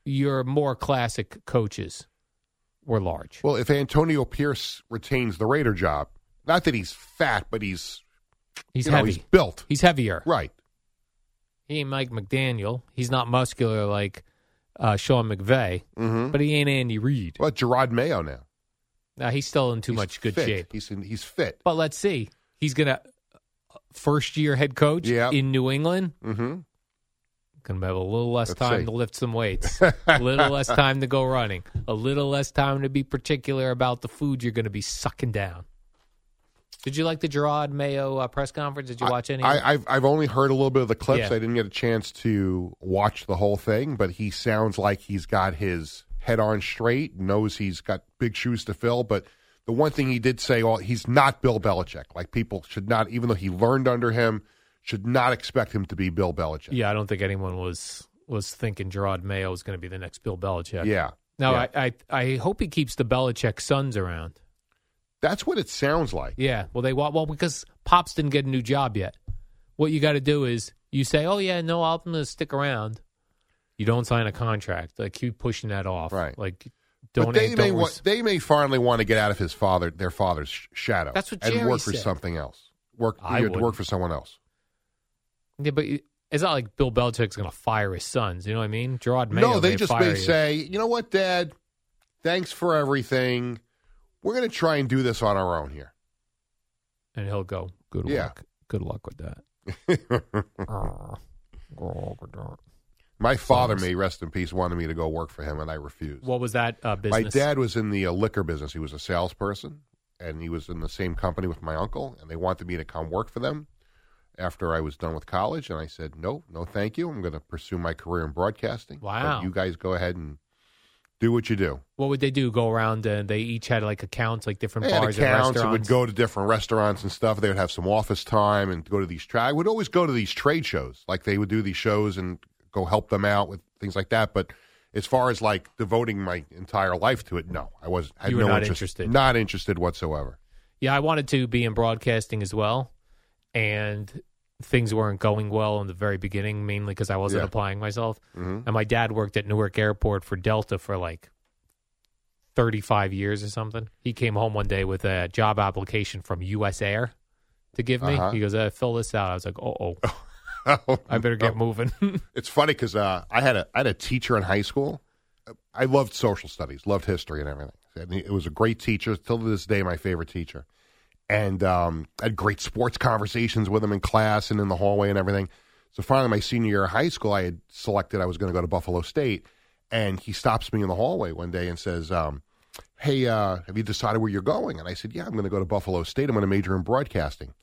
Speaker 2: your more classic coaches were large.
Speaker 10: Well, if Antonio Pierce retains the Raider job, not that he's fat, but he's
Speaker 2: He's
Speaker 10: you know,
Speaker 2: heavy.
Speaker 10: he's built.
Speaker 2: He's heavier.
Speaker 10: Right.
Speaker 2: He ain't Mike McDaniel. He's not muscular like uh, Sean McVay,
Speaker 10: Mm-hmm.
Speaker 2: but he ain't Andy Reid.
Speaker 10: What Jerod Mayo now?
Speaker 2: Now he's still in too much good
Speaker 10: fit.
Speaker 2: shape.
Speaker 10: He's in, he's fit.
Speaker 2: But let's see. He's gonna first year head coach
Speaker 10: Yeah.
Speaker 2: in New England.
Speaker 10: Mm-hmm.
Speaker 2: Gonna have a little less
Speaker 10: Let's
Speaker 2: time
Speaker 10: see.
Speaker 2: to lift some weights, a little less time to go running, a little less time to be particular about the food you're gonna be sucking down. Did you like the Jerod Mayo uh, press conference? Did you watch any?
Speaker 10: I, I've I've only heard a little bit of the clips.
Speaker 2: Yeah.
Speaker 10: I didn't get a chance to watch the whole thing, but he sounds like he's got his head on straight. Knows he's got big shoes to fill. But the one thing he did say, well, he's not Bill Belichick. Like people should not, even though he learned under him, should not expect him to be Bill Belichick.
Speaker 2: Yeah, I don't think anyone was was thinking Jerod Mayo was going to be the next Bill Belichick.
Speaker 10: Yeah.
Speaker 2: Now,
Speaker 10: Yeah.
Speaker 2: I, I I hope he keeps the Belichick sons around.
Speaker 10: That's what it sounds like.
Speaker 2: Yeah. Well, they want well because Pops didn't get a new job yet. What you got to do is you say, "Oh yeah, no, I'm going to stick around." You don't sign a contract. Like keep pushing that off.
Speaker 10: Right.
Speaker 2: Like don't.
Speaker 10: But they
Speaker 2: don't
Speaker 10: may
Speaker 2: res-
Speaker 10: they may finally want to get out of his father, their father's sh- shadow.
Speaker 2: That's what Jerry and
Speaker 10: work for something else. Work
Speaker 2: I
Speaker 10: you know, to work for someone else.
Speaker 2: yeah, but it's not like Bill Belichick's going to fire his sons. You know what I mean? Jerod Mayo.
Speaker 10: no, they just may
Speaker 2: you.
Speaker 10: say, you know what, Dad? Thanks for everything. We're going to try and do this on our own here.
Speaker 2: and he'll go. Good
Speaker 10: Yeah.
Speaker 2: luck. Good luck with that.
Speaker 10: My father, may rest in peace, wanted me to go work for him, and I refused.
Speaker 2: What was that uh, business?
Speaker 10: My dad was in the uh, liquor business. He was a salesperson, and he was in the same company with my uncle, and they wanted me to come work for them after I was done with college. And I said, no, no, thank you. I'm going to pursue my career in broadcasting. But
Speaker 2: Wow.
Speaker 10: you guys go ahead and do what you do.
Speaker 2: What would they do? Go around and they each had like accounts, like different
Speaker 10: They
Speaker 2: bars and
Speaker 10: accounts and would go to different restaurants and stuff. They would have some office time and go to these. Tra- I would always go to these trade shows. Like they would do these shows and go help them out with things like that. But as far as like devoting my entire life to it, no, I was. Had
Speaker 2: You were
Speaker 10: no
Speaker 2: not
Speaker 10: interest,
Speaker 2: interested.
Speaker 10: Not interested whatsoever.
Speaker 2: Yeah, I wanted to be in broadcasting as well, and things weren't going well in the very beginning, mainly because I wasn't
Speaker 10: Yeah.
Speaker 2: applying myself.
Speaker 10: Mhm.
Speaker 2: And my dad worked at Newark Airport for Delta for like 35 years or something. He came home one day with a job application from U.S. Air to give me.
Speaker 10: Uh-huh.
Speaker 2: He goes, uh, fill this out. I was like, oh, oh. I better get moving.
Speaker 10: It's funny because uh, I had a I had a teacher in high school. I loved social studies, loved history and everything. And he- it was a great teacher. Till this day, my favorite teacher. And um, had great sports conversations with him in class and in the hallway and everything. So finally, my senior year of high school, I had selected I was going to go to Buffalo State. And he stops me in the hallway one day and says, um, "Hey, uh, have you decided where you're going?" And I said, "Yeah, I'm going to go to Buffalo State. I'm going to major in broadcasting."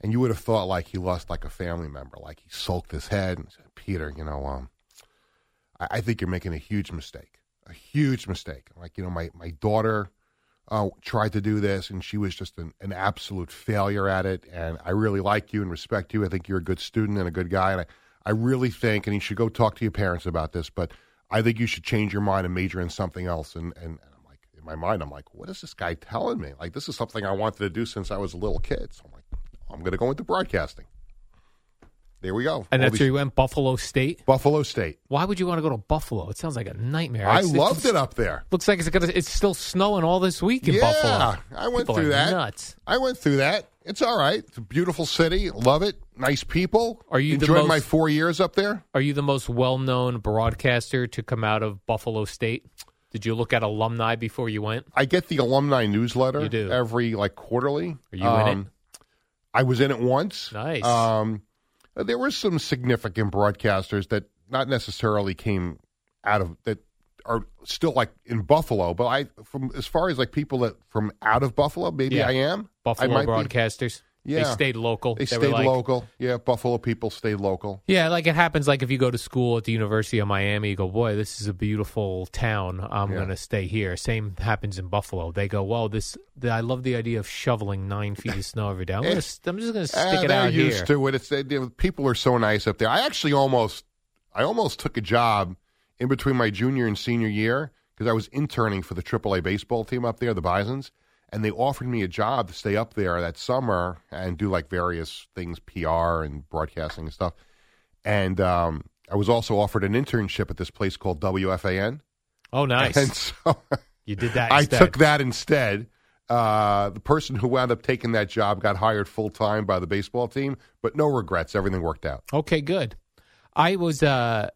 Speaker 10: And you would have thought like he lost like a family member, like he sulked his head and said, "Peter, you know, um, I, I think you're making a huge mistake, a huge mistake. Like you know, my my daughter uh, tried to do this, and she was just an, an absolute failure at it. And I really like you and respect you. I think you're a good student and a good guy. And I, I really think, and you should go talk to your parents about this. But I think you should change your mind and major in something else. And and, and I'm like, in my mind, I'm like, what is this guy telling me? Like this is something I wanted to do since I was a little kid. So I'm like, I'm going to go into broadcasting. There we go.
Speaker 2: and
Speaker 10: All
Speaker 2: that's
Speaker 10: these-
Speaker 2: where you went, Buffalo State?
Speaker 10: Buffalo State.
Speaker 2: Why would you want to go to Buffalo? It sounds like a nightmare.
Speaker 10: I
Speaker 2: It's-
Speaker 10: loved it up there.
Speaker 2: Looks like it's gonna. It's still snowing all this week in
Speaker 10: yeah,
Speaker 2: Buffalo.
Speaker 10: I went
Speaker 2: People
Speaker 10: through
Speaker 2: are
Speaker 10: that.
Speaker 2: Nuts.
Speaker 10: I went through that. It's all right. It's a beautiful city. Love it. Nice people.
Speaker 2: Are you the
Speaker 10: enjoyed
Speaker 2: most-
Speaker 10: my four years up there?
Speaker 2: Are you the most well-known broadcaster to come out of Buffalo State? Did you look at alumni before you went?
Speaker 10: I get the alumni newsletter.
Speaker 2: You do.
Speaker 10: every like quarterly.
Speaker 2: Are you in it?
Speaker 10: Um, I was in it once.
Speaker 2: Nice.
Speaker 10: Um, Uh, there were some significant broadcasters that not necessarily came out of that are still like in Buffalo, but I from as far as like people that from out of Buffalo, maybe
Speaker 2: Yeah.
Speaker 10: I am I
Speaker 2: Buffalo
Speaker 10: might be.
Speaker 2: Broadcasters. They stayed local.
Speaker 10: They,
Speaker 2: were
Speaker 10: stayed
Speaker 2: like-
Speaker 10: local. Yeah, Buffalo people stayed local.
Speaker 2: Yeah, like it happens. Like if you go to school at the University of Miami, you go, "Boy, this is a beautiful town. I'm
Speaker 10: Yeah.
Speaker 2: going to stay here." Same happens in Buffalo. They go, "Well, this. The, I love the idea of shoveling nine feet of snow every day. I'm, gonna, I'm just going to
Speaker 10: Ah,
Speaker 2: stick it out
Speaker 10: they're
Speaker 2: out
Speaker 10: used
Speaker 2: here."
Speaker 10: to it. It's they, they- people are so nice up there. I actually almost, I almost took a job in between my junior and senior year because I was interning for the AAA baseball team up there, the Bisons, and they offered me a job to stay up there that summer and do like various things, PR and broadcasting and stuff. And um, I was also offered an internship at this place called WFAN.
Speaker 2: Oh, nice.
Speaker 10: And so
Speaker 2: you did that.
Speaker 10: I took that instead. Uh, the person who wound up taking that job got hired full time by the baseball team, but no regrets. Everything worked out.
Speaker 2: Okay, good. I was uh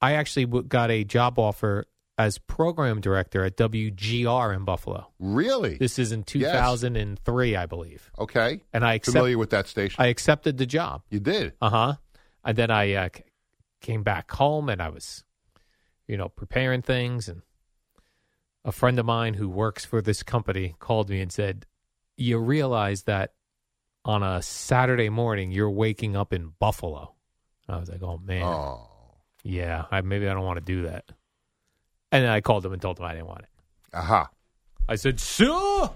Speaker 2: I actually got a job offer as program director at WGR in Buffalo.
Speaker 10: Really?
Speaker 2: This is in 2003, I believe.
Speaker 10: Okay.
Speaker 2: And I accept,
Speaker 10: Familiar with that station?
Speaker 2: I accepted the job.
Speaker 10: you did.
Speaker 2: Uh-huh. And then I uh, c- came back home and I was you know, preparing things and a friend of mine who works for this company called me and said, "You realize that on a Saturday morning you're waking up in Buffalo." I was like, "Oh man."
Speaker 10: Oh.
Speaker 2: Yeah, I, maybe I don't want to do that. And then I called him and told him I didn't want it.
Speaker 10: Aha.
Speaker 2: I said, "Sir." you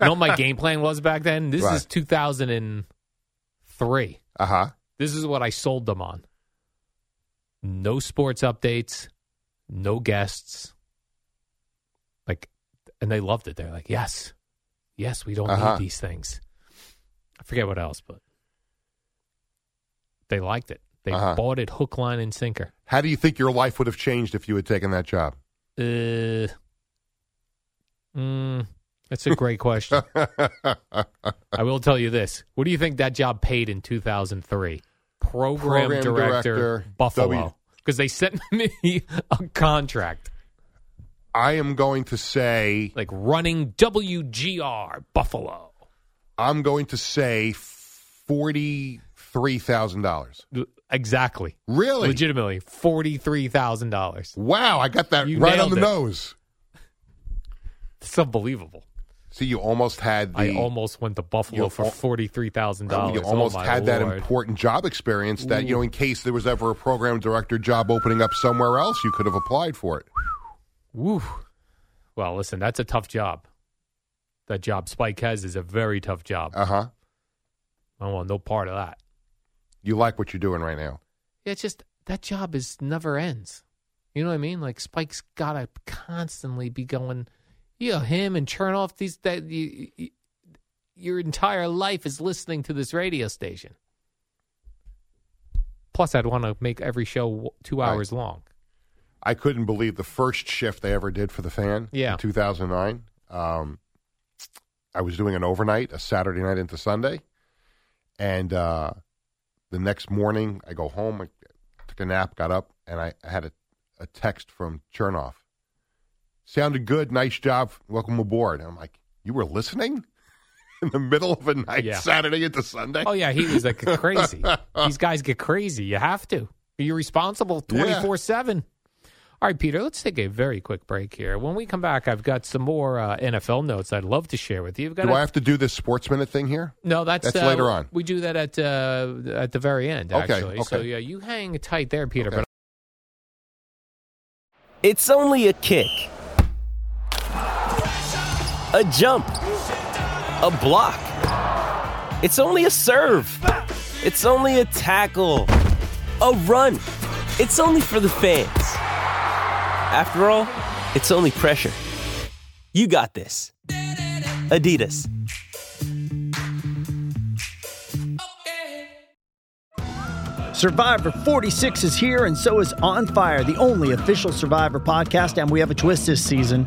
Speaker 2: know what my game plan was back then? This
Speaker 10: Right.
Speaker 2: is 2003.
Speaker 10: Uh huh.
Speaker 2: This is what I sold them on. No sports updates, no guests. Like, and they loved it. They're like, yes, yes, we don't
Speaker 10: Uh-huh.
Speaker 2: need these things. I forget what else, but they liked it. They
Speaker 10: Uh-huh.
Speaker 2: bought it hook, line, and sinker.
Speaker 10: How do you think your life would have changed if you had taken that job?
Speaker 2: Uh, mm, that's a great question. I will tell you this. What do you think that job paid in 2003? Program,
Speaker 10: Program
Speaker 2: director,
Speaker 10: director,
Speaker 2: Buffalo. Because they sent me a contract.
Speaker 10: I am going to say,
Speaker 2: like running WGR Buffalo.
Speaker 10: I'm going to say $43,000.
Speaker 2: Exactly.
Speaker 10: Really?
Speaker 2: Legitimately, $43,000.
Speaker 10: Wow, I got that
Speaker 2: You
Speaker 10: right on
Speaker 2: nailed
Speaker 10: the
Speaker 2: it.
Speaker 10: nose.
Speaker 2: It's unbelievable.
Speaker 10: See, you almost had the.
Speaker 2: I almost went to Buffalo
Speaker 10: You
Speaker 2: for $43,000.
Speaker 10: You
Speaker 2: Oh,
Speaker 10: almost
Speaker 2: my
Speaker 10: had that
Speaker 2: Lord.
Speaker 10: important job experience that, you know, in case there was ever a program director job opening up somewhere else, you could have applied for it.
Speaker 2: Woo. Well, listen, that's a tough job. That job Spike has is a very tough job.
Speaker 10: Uh huh.
Speaker 2: I don't want no part of that.
Speaker 10: You like what you're doing right now.
Speaker 2: Yeah, it's just that job is never ends. You know what I mean? Like Spike's got to constantly be going. You know him and Chernoff. These that you, you, your entire life is listening to this radio station. Plus, I'd want to make every show two hours long.
Speaker 10: I couldn't believe the first shift they ever did for the fan
Speaker 2: Yeah.
Speaker 10: in 2009. Um, I was doing an overnight, a Saturday night into Sunday, and uh, the next morning I go home, I took a nap, got up, and I, I had a, a text from Chernoff. Sounded good, nice job, welcome aboard. I'm like, you were listening in the middle of a night,
Speaker 2: Yeah.
Speaker 10: Saturday into Sunday.
Speaker 2: Oh yeah, he was like crazy. These guys get crazy. You have to. You're responsible twenty four seven. All right, Peter. Let's take a very quick break here. When we come back, I've got some more uh, NFL notes I'd love to share with you. You've got
Speaker 10: Do
Speaker 2: a-
Speaker 10: I have to do this sports minute thing here?
Speaker 2: No, that's
Speaker 10: That's
Speaker 2: uh,
Speaker 10: later on.
Speaker 2: We do that at uh, at the very end.
Speaker 10: Okay,
Speaker 2: Actually, so yeah, you hang tight there, Peter. But
Speaker 11: It's only a kick, a jump, a block. It's only a serve. It's only a tackle, a run. It's only for the fans. After all, it's only pressure. You got this. Adidas.
Speaker 12: Survivor 46 is here, and so is On Fire, the only official Survivor podcast. And we have a twist this season.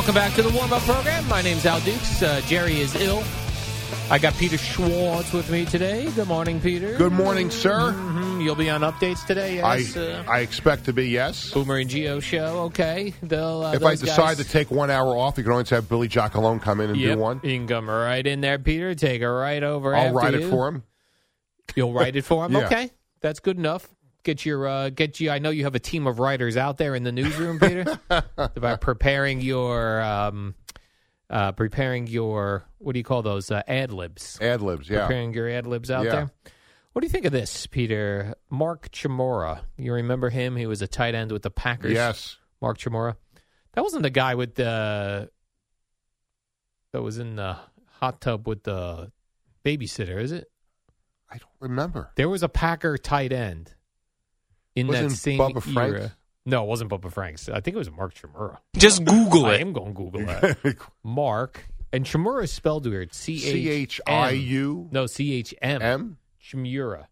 Speaker 2: welcome back to the warm up program. My name's Al Dukes. Uh, Jerry is ill. I got Peter Schwartz with me today. Good morning, Peter.
Speaker 10: Good morning, sir.
Speaker 2: Mhm. You'll be on updates today. Yes.
Speaker 10: I,
Speaker 2: uh,
Speaker 10: I expect to be, yes.
Speaker 2: Boomer and Gio show. Okay. They'll, uh,
Speaker 10: if I decide
Speaker 2: guys-
Speaker 10: to take one hour off, you can always have Billy Giacalone come in and
Speaker 2: Yep,
Speaker 10: do one.
Speaker 2: You can come right in there, Peter. Take it right over.
Speaker 10: I'll write
Speaker 2: you.
Speaker 10: it for him.
Speaker 2: You'll write it for him.
Speaker 10: Yeah.
Speaker 2: Okay, that's good enough. Get your uh, get you. I know you have a team of writers out there in the newsroom, Peter, about preparing your um, uh, preparing your what do you call those uh, ad libs?
Speaker 10: Ad libs, yeah.
Speaker 2: Preparing your ad libs out
Speaker 10: Yeah.
Speaker 2: there. What do you think of this, Peter? Mark Chmura. You remember him? He was a tight end with the Packers.
Speaker 10: Yes.
Speaker 2: Mark Chmura. That wasn't the guy with the that was in the hot tub with the babysitter, is it?
Speaker 10: I don't remember.
Speaker 2: There was a Packer tight end in
Speaker 10: Wasn't
Speaker 2: same
Speaker 10: Bubba Franks?
Speaker 2: era. No, it wasn't Bubba Franks. I think it was Mark Chmura.
Speaker 13: Just Google it.
Speaker 2: I
Speaker 13: it.
Speaker 2: am going to Google that. Mark and Chmura is spelled weird. C H
Speaker 10: C-H-I-U?
Speaker 2: No, C H M.
Speaker 10: M.
Speaker 2: Chmura.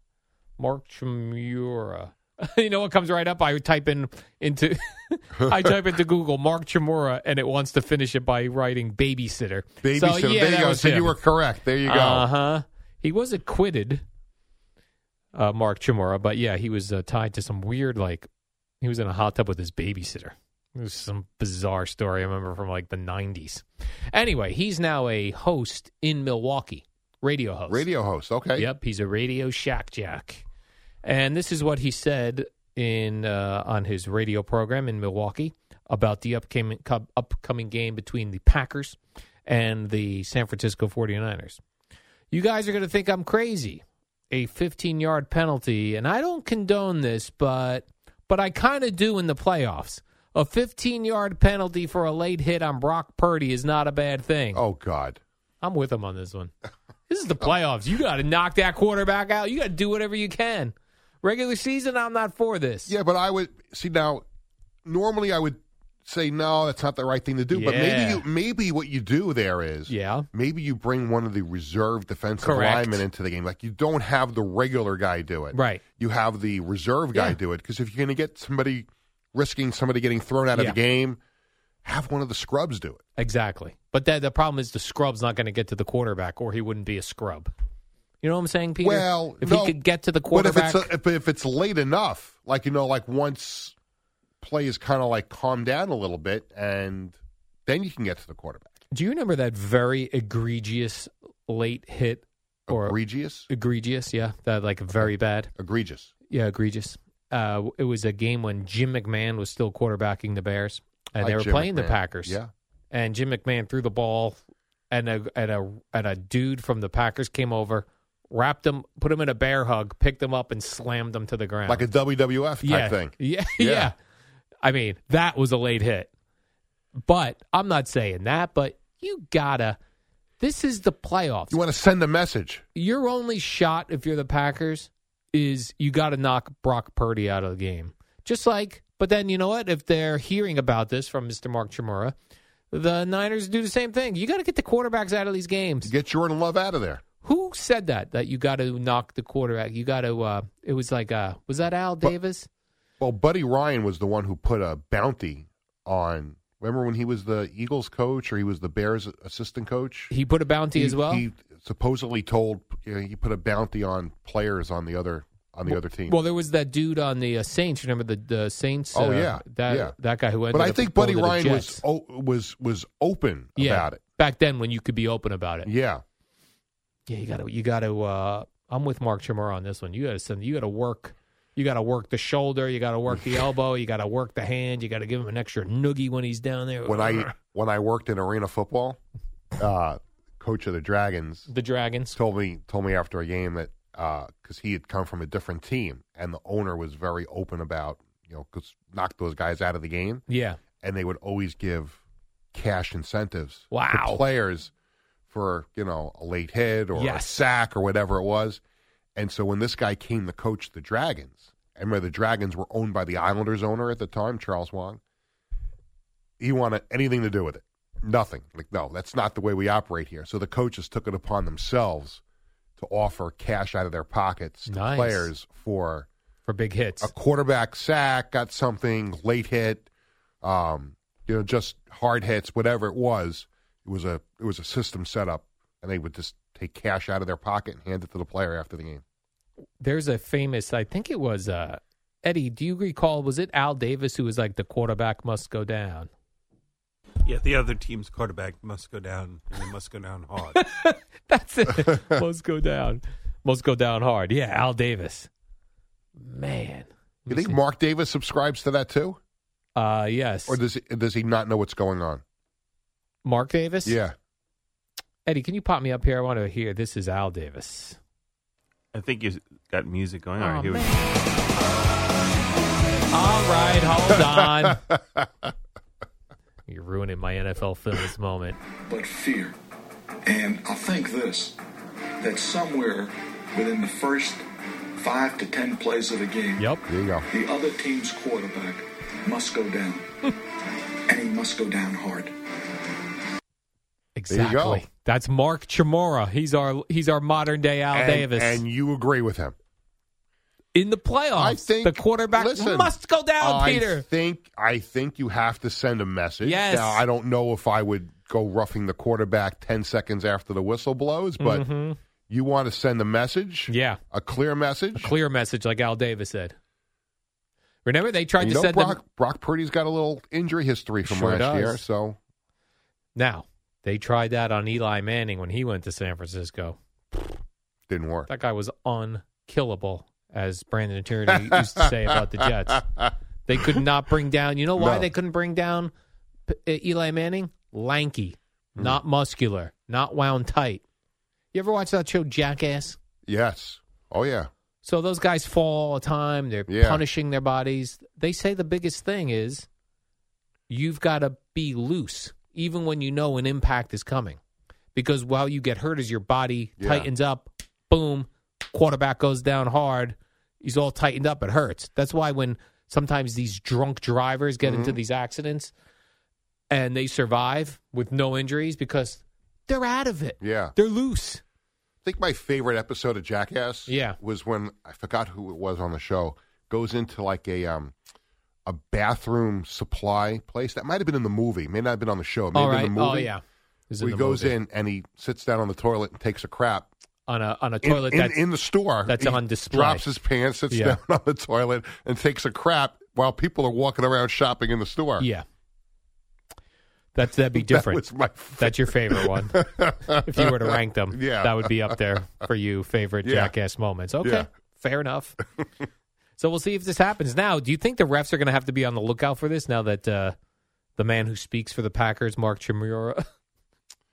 Speaker 2: Mark Chmura. you know what comes right up? I type in into I type into Google Mark Chmura and it wants to finish it by writing babysitter.
Speaker 10: Babysitter.
Speaker 2: So, yeah,
Speaker 10: there you go.
Speaker 2: was
Speaker 10: So you were correct. There you go.
Speaker 2: Uh huh. He was acquitted, uh, Mark Chmura, but yeah, he was uh, tied to some weird, like, he was in a hot tub with his babysitter. It was some bizarre story I remember from like the 90s. Anyway, he's now a host in Milwaukee, radio host.
Speaker 10: Radio host. Okay.
Speaker 2: Yep, he's a radio shack jack. And this is what he said in uh, on his radio program in Milwaukee about the upcoming co- upcoming game between the Packers and the San Francisco 49ers. You guys are going to think I'm crazy. A 15-yard penalty, and I don't condone this, but but I kind of do in the playoffs. A 15-yard penalty for a late hit on Brock Purdy is not a bad thing.
Speaker 10: Oh God.
Speaker 2: I'm with him on this one. This is the playoffs. You got to knock that quarterback out. You got to do whatever you can. Regular season, I'm not for this.
Speaker 10: Yeah, but I would see now. Normally, I would say no, that's not the right thing to do. But maybe
Speaker 2: Yeah.
Speaker 10: you, maybe what you do there is,
Speaker 2: yeah,
Speaker 10: maybe you bring one of the reserve defensive
Speaker 2: Correct.
Speaker 10: linemen into the game. Like you don't have the regular guy do it,
Speaker 2: Right.
Speaker 10: You have the reserve guy
Speaker 2: Yeah.
Speaker 10: do it because if you're going to get somebody risking somebody getting thrown out of
Speaker 2: Yeah.
Speaker 10: the game, have one of the scrubs do it.
Speaker 2: Exactly. But the, the problem is the scrub's not going to get to the quarterback, or he wouldn't be a scrub. You know what I'm saying, Peter?
Speaker 10: Well,
Speaker 2: if
Speaker 10: no,
Speaker 2: he could get to the quarterback, But
Speaker 10: if it's, if, if it's late enough, like, you know, like once play is kind of like calmed down a little bit, and then you can get to the quarterback.
Speaker 2: do you remember that very egregious late hit? Or
Speaker 10: Egregious?
Speaker 2: Egregious, yeah. That like very bad.
Speaker 10: Egregious.
Speaker 2: Yeah, egregious. Uh, it was a game when Jim McMahon was still quarterbacking the Bears, and
Speaker 10: Like
Speaker 2: they were
Speaker 10: Jim
Speaker 2: playing the Packers.
Speaker 10: Yeah.
Speaker 2: and Jim McMahon threw the ball, and a and a and a dude from the Packers came over, wrapped him, put him in a bear hug, picked him up, and slammed him to the ground,
Speaker 10: Like a WWF type
Speaker 2: yeah,
Speaker 10: thing.
Speaker 2: Yeah,
Speaker 10: Yeah.
Speaker 2: yeah, I mean, that was a late hit, but I'm not saying that. But you gotta. This is the playoffs.
Speaker 10: You want to send a message.
Speaker 2: Your only shot if you're the Packers is you got to knock Brock Purdy out of the game. Just like, but then you know what? If they're hearing about this from Mr. Mark Chmura, the Niners do the same thing. You got to get the quarterbacks out of these games.
Speaker 10: Get Jordan Love out of there.
Speaker 2: Who said that? That you got to knock the quarterback. You got to. Uh, it was like, uh, was that Al Davis?
Speaker 10: Well, Buddy Ryan was the one who put a bounty on. Remember when he was the Eagles coach or he was the Bears assistant coach?
Speaker 2: He put a bounty
Speaker 10: He-
Speaker 2: as well.
Speaker 10: He supposedly told you know, he put a bounty on players on the other on the other team.
Speaker 2: Well, there was that dude on the uh, Saints. Remember the the Saints?
Speaker 10: Oh,
Speaker 2: uh,
Speaker 10: yeah.
Speaker 2: that
Speaker 10: Yeah.
Speaker 2: that guy who ended
Speaker 10: but I think Buddy Ryan was
Speaker 2: Jets.
Speaker 10: o- was was open
Speaker 2: yeah,
Speaker 10: about it.
Speaker 2: back then when you could be open about it.
Speaker 10: Yeah.
Speaker 2: Yeah, you got to you got to. Uh, I'm with Mark Chmura on this one. You got to send. You got to work. You got to work the shoulder. You got to work the elbow. You got to work the hand. You got to give him an extra noogie when he's down there.
Speaker 10: When I when I worked in arena football, uh, coach of the Dragons,
Speaker 2: the Dragons
Speaker 10: told me told me after a game that because he had come from a different team and the owner was very open about you know knock those guys out of the game.
Speaker 2: Yeah.
Speaker 10: and they would always give cash incentives
Speaker 2: Wow.
Speaker 10: to players for you know a late hit or a sack or whatever it was. And so when this guy came to coach the Dragons, I remember the Dragons were owned by the Islanders owner at the time, Charles Wang. He wanted anything to do with it. Nothing. Like, no, that's not the way we operate here. So the coaches took it upon themselves to offer cash out of their pockets to
Speaker 2: Nice.
Speaker 10: players for
Speaker 2: for big hits.
Speaker 10: a quarterback sack, got something late hit, um, you know, just hard hits, whatever it was. It was a it was a system set up, and they would just take cash out of their pocket and hand it to the player after the game.
Speaker 2: There's a famous. I think it was uh, Eddie. Do you recall? Was it Al Davis who was like the quarterback must go down?
Speaker 14: Yeah, the other team's quarterback must go down, and they must go down hard.
Speaker 2: That's it. must go down. Must go down hard. Yeah, Al Davis. Man.
Speaker 10: You think Mark Davis subscribes to that too,
Speaker 2: Uh yes.
Speaker 10: or does he, does he not know what's going on?
Speaker 2: Mark Davis?
Speaker 10: Yeah,
Speaker 2: Eddie, can you pop me up here? I want to hear. This is Al Davis.
Speaker 4: I think you got music going. All
Speaker 2: Oh,
Speaker 4: right, here we go.
Speaker 2: All right, hold on. You're ruining my NFL Films moment.
Speaker 13: but fear. And I think this that somewhere within the first five to ten plays of the game,
Speaker 2: Yep.
Speaker 10: there you go.
Speaker 13: the other team's quarterback must go down. and he must go down hard.
Speaker 2: Exactly.
Speaker 10: go.
Speaker 2: That's Mark Chmura. He's our he's our modern day Al
Speaker 10: and,
Speaker 2: Davis.
Speaker 10: and you agree with him.
Speaker 2: in the playoffs,
Speaker 10: I think
Speaker 2: the quarterback
Speaker 10: listen,
Speaker 2: must go down,
Speaker 10: I
Speaker 2: Peter.
Speaker 10: think I think you have to send a message.
Speaker 2: Yes.
Speaker 10: Now I don't know if I would go roughing the quarterback ten seconds after the whistle blows, but
Speaker 2: Mhm.
Speaker 10: you want to send a message.
Speaker 2: Yeah.
Speaker 10: A clear message.
Speaker 2: Clear message, like Al Davis said. Remember, they tried
Speaker 10: you
Speaker 2: to
Speaker 10: know
Speaker 2: send
Speaker 10: Brock,
Speaker 2: them.
Speaker 10: Brock Purdy's got a little injury history from
Speaker 2: Sure
Speaker 10: last
Speaker 2: does.
Speaker 10: year, so
Speaker 2: Now they tried that on Eli Manning when he went to San Francisco.
Speaker 10: didn't work.
Speaker 2: That guy was unkillable, as Brandon Tierney used to say about the Jets. They could not bring down. You know why
Speaker 10: No.
Speaker 2: they couldn't bring down P- uh, Eli Manning? Lanky,
Speaker 10: Hmm.
Speaker 2: not muscular, not wound tight. You ever watch that show Jackass?
Speaker 10: Yes. Oh yeah.
Speaker 2: So those guys fall all the time. They're
Speaker 10: Yeah.
Speaker 2: punishing their bodies. They say the biggest thing is you've got to be loose, even when you know an impact is coming. Because while you get hurt as your body
Speaker 10: Yeah.
Speaker 2: tightens up, boom, quarterback goes down hard. He's all tightened up. It hurts. That's why when sometimes these drunk drivers get into
Speaker 10: Mhm.
Speaker 2: these accidents and they survive with no injuries because they're out of it.
Speaker 10: Yeah.
Speaker 2: They're loose.
Speaker 10: I think my favorite episode of Jackass
Speaker 2: Yeah.
Speaker 10: was when I forgot who it was on the show goes into like a um a bathroom supply place that might have been in the movie, may not have been on the show. It may
Speaker 2: All
Speaker 10: have been
Speaker 2: right.
Speaker 10: the oh, movie.
Speaker 2: Oh yeah. Is
Speaker 10: Where he goes in and he sits down on the toilet and takes a crap
Speaker 2: on a on a toilet
Speaker 10: in,
Speaker 2: that's
Speaker 10: in the store.
Speaker 2: that's on display.
Speaker 10: Drops his pants, sits
Speaker 2: Yeah.
Speaker 10: down on the toilet, and takes a crap while people are walking around shopping in the store.
Speaker 2: Yeah. That's that'd be
Speaker 10: That
Speaker 2: different.
Speaker 10: my
Speaker 2: That's your favorite one. if you were to rank them,
Speaker 10: Yeah.
Speaker 2: that would be up there for you favorite
Speaker 10: Yeah.
Speaker 2: jackass moments. Okay,
Speaker 10: Yeah.
Speaker 2: fair enough. So we'll see if this happens. Now, do you think the refs are going to have to be on the lookout for this now that uh, the man who speaks for the Packers, Mark Chmura,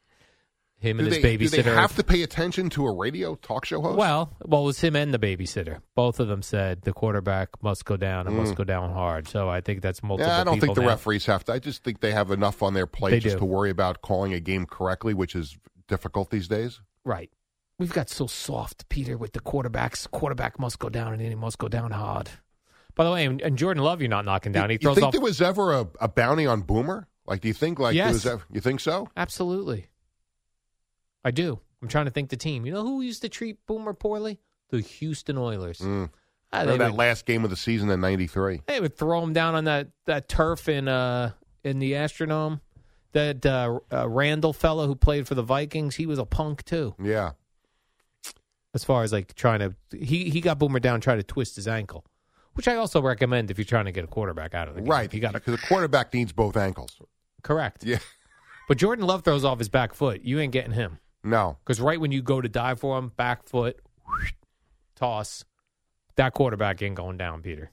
Speaker 2: him
Speaker 10: Do
Speaker 2: and
Speaker 10: they,
Speaker 2: his
Speaker 10: do they have to pay attention to a radio talk show host?
Speaker 2: well, well, it was him and the babysitter. Both of them said the quarterback must go down and must
Speaker 10: Mm.
Speaker 2: go down hard. So I think that's multiple.
Speaker 10: yeah, I don't think the
Speaker 2: now.
Speaker 10: referees have to. I just think they have enough on their plate
Speaker 2: They
Speaker 10: just
Speaker 2: do.
Speaker 10: to worry about calling a game correctly, which is difficult these days.
Speaker 2: Right. We've got so soft, Peter, with the quarterbacks. Quarterback must go down and he must go down hard. By the way, and, and Jordan Love, you're not knocking down. He
Speaker 10: you
Speaker 2: throws
Speaker 10: think
Speaker 2: off.
Speaker 10: there was ever a, a bounty on Boomer? Like, do you think like there
Speaker 2: Yes.
Speaker 10: was ever, you think so?
Speaker 2: Absolutely. I do. I'm trying to think the team. You know who used to treat Boomer poorly? The Houston Oilers.
Speaker 10: Mm.
Speaker 2: Ah,
Speaker 10: Remember that
Speaker 2: would,
Speaker 10: last game of the season in '93.
Speaker 2: they would throw him down on that, that turf in uh in the Astrodome. That uh, uh, Randle fellow who played for the Vikings, he was a punk too.
Speaker 10: Yeah,
Speaker 2: as far as like trying to he he got Boomer down, trying to twist his ankle, which I also recommend if you're trying to get a quarterback out of the game.
Speaker 10: right.
Speaker 2: he got
Speaker 10: because a quarterback needs both ankles.
Speaker 2: correct.
Speaker 10: Yeah,
Speaker 2: But Jordan Love throws off his back foot. You ain't getting him
Speaker 10: no.
Speaker 2: because right when you go to dive for him, back foot, toss, that quarterback ain't going down, Peter.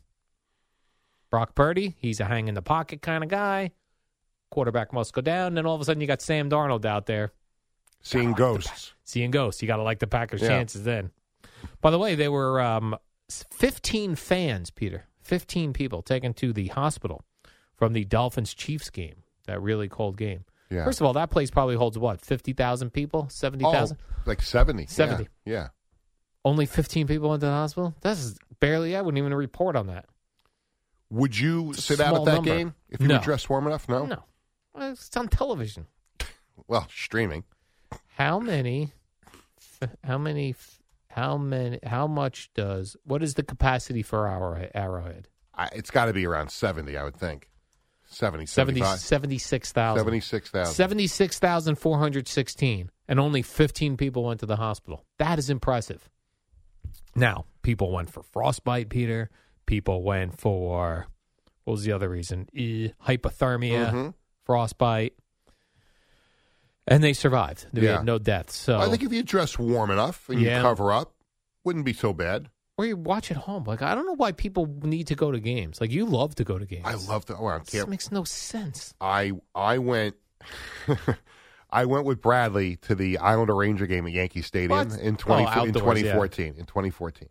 Speaker 2: Brock Purdy, he's a hang in the pocket kind of guy. Quarterback must go down. Then all of a sudden, you got Sam Darnold out there
Speaker 10: Seeing ghosts.
Speaker 2: seeing ghosts. You got to like the Packers'
Speaker 10: Yeah.
Speaker 2: chances then. By the way, there were um, 15 fans, Peter, 15 people taken to the hospital from the Dolphins Chiefs game, that really cold game.
Speaker 10: Yeah.
Speaker 2: First of all, that place probably holds what, 50,000 people, 70,000?
Speaker 10: Oh, like 70.
Speaker 2: 70.
Speaker 10: Yeah. yeah.
Speaker 2: Only 15 people went to the hospital? That's barely, I wouldn't even report on that.
Speaker 10: Would you sit out at that
Speaker 2: number.
Speaker 10: game if you
Speaker 2: No.
Speaker 10: were dressed warm enough? No.
Speaker 2: No. It's on television.
Speaker 10: Well, streaming.
Speaker 2: How many, how many, how many, how much does, what is the capacity for our Arrowhead?
Speaker 10: I, it's got to be around 70, I would think. 70,
Speaker 2: 70, 76,000.
Speaker 10: 76,000.
Speaker 2: 76,416. And only 15 people went to the hospital. That is impressive. Now, people went for frostbite, Peter. People went for, what was the other reason? Eh, hypothermia,
Speaker 10: Mhm.
Speaker 2: frostbite. And they survived. They
Speaker 10: Yeah.
Speaker 2: had no deaths. So,
Speaker 10: I think if you dress warm enough and
Speaker 2: Yeah.
Speaker 10: you cover up, wouldn't be so bad.
Speaker 2: or you watch at home. Like, I don't know why people need to go to games. Like, you love to go to games.
Speaker 10: I love to. Oh, I
Speaker 2: This
Speaker 10: can't.
Speaker 2: makes no sense.
Speaker 10: I I went. I went with Bradley to the Islander Ranger game at Yankee Stadium
Speaker 2: What?
Speaker 10: in 20,
Speaker 2: Oh,
Speaker 10: in
Speaker 2: outdoors, yeah.
Speaker 10: 2014. In 2014,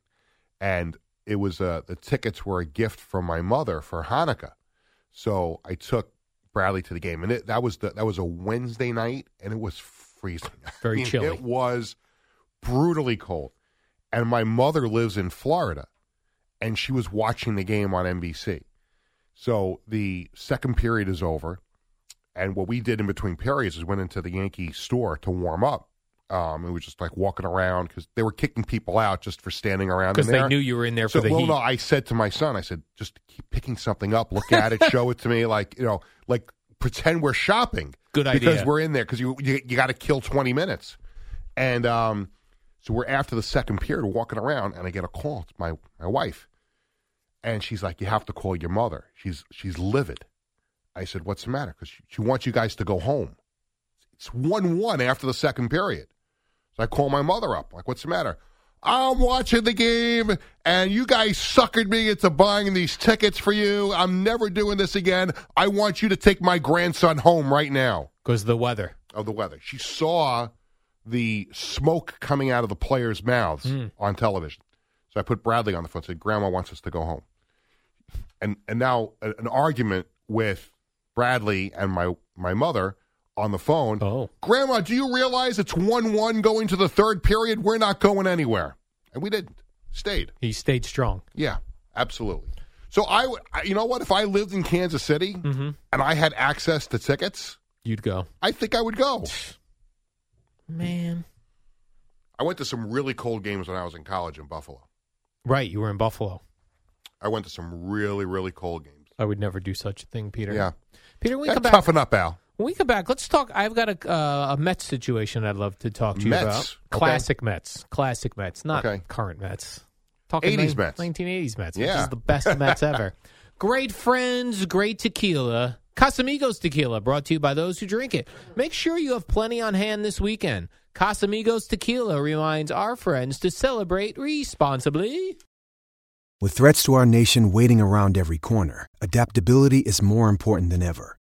Speaker 10: and it was uh, the tickets were a gift from my mother for Hanukkah. So I took Bradley to the game, and it, that was the that was a Wednesday night, and it was freezing.
Speaker 2: Very
Speaker 10: I mean,
Speaker 2: chilly.
Speaker 10: It was brutally cold, and my mother lives in Florida, and she was watching the game on NBC. So the second period is over, and what we did in between periods is went into the Yankee store to warm up. Um, it was just like walking around because they were kicking people out just for standing around.
Speaker 2: Because they
Speaker 10: there.
Speaker 2: knew you were in there
Speaker 10: So,
Speaker 2: for the
Speaker 10: well,
Speaker 2: heat.
Speaker 10: no, I said to my son, I said, just keep picking something up, look at it, show it to me, like you know, like pretend we're shopping.
Speaker 2: Good idea.
Speaker 10: because we're in there because you you, you got to kill twenty minutes, and um, so we're after the second period, walking around, and I get a call. It's my my wife, and she's like, "You have to call your mother. She's she's livid." I said, "What's the matter?" Because she, she wants you guys to go home. It's one one after the second period. So I call my mother up. Like, what's the matter? I'm watching the game, and you guys suckered me into buying these tickets for you. I'm never doing this again. I want you to take my grandson home right now.
Speaker 2: Because the weather.
Speaker 10: Of the weather. She saw the smoke coming out of the players' mouths hmm. on television. So I put Bradley on the phone and said, Grandma wants us to go home. And and now an argument with Bradley and my, my mother on the phone.
Speaker 2: Oh.
Speaker 10: Grandma, do you realize it's 1 1 going to the third period? We're not going anywhere. And we didn't. Stayed.
Speaker 2: He stayed strong.
Speaker 10: Yeah, absolutely. So I, would- you know what? If I lived in Kansas City mm-hmm. and I had access to tickets,
Speaker 2: You'd go.
Speaker 10: I think I would go.
Speaker 2: Man.
Speaker 10: I went to some really cold games when I was in college in Buffalo.
Speaker 2: Right. You were in Buffalo.
Speaker 10: I went to some really, really cold games.
Speaker 2: I would never do such a thing, Peter.
Speaker 10: Yeah.
Speaker 2: Peter, we come back,
Speaker 10: toughen up, Al.
Speaker 2: When we come back, let's talk. I've got a uh, a Mets situation I'd love to talk to you
Speaker 10: Mets?
Speaker 2: about.
Speaker 10: Okay.
Speaker 2: Classic Mets, classic Mets, not
Speaker 10: Okay.
Speaker 2: current Mets. Talking
Speaker 10: 80s Mets.
Speaker 2: 1980s Mets, which
Speaker 10: Yeah.
Speaker 2: is the best Mets ever. Great friends, great tequila. Casamigos Tequila, brought to you by those who drink it. Make sure you have plenty on hand this weekend. Casamigos Tequila reminds our friends to celebrate responsibly.
Speaker 15: With threats to our nation waiting around every corner, adaptability is more important than ever.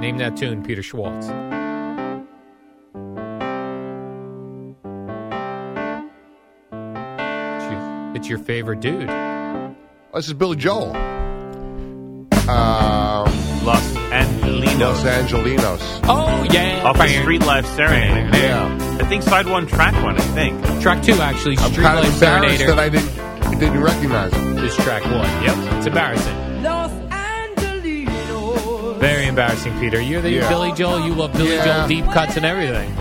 Speaker 2: Name that tune, Peter Schwartz. It's your favorite dude.
Speaker 10: This is Billy Joel. Um,
Speaker 16: Los Angelenos.
Speaker 10: Los Angelenos.
Speaker 2: Oh, yeah.
Speaker 16: Off the Streetlife Serenade.
Speaker 10: Yeah.
Speaker 16: I think side one, track one, I think.
Speaker 2: Track two, actually.
Speaker 10: I'm
Speaker 2: Street
Speaker 10: kind of
Speaker 2: Life
Speaker 10: embarrassed
Speaker 2: Serenader.
Speaker 10: that I didn't, didn't recognize it.
Speaker 2: This track one. Yep. It's embarrassing.
Speaker 17: Los Angelenos.
Speaker 2: Very embarrassing, Peter. You're the
Speaker 10: Yeah.
Speaker 2: Billy Joel. You love Billy
Speaker 10: Yeah.
Speaker 2: Joel deep cuts and everything.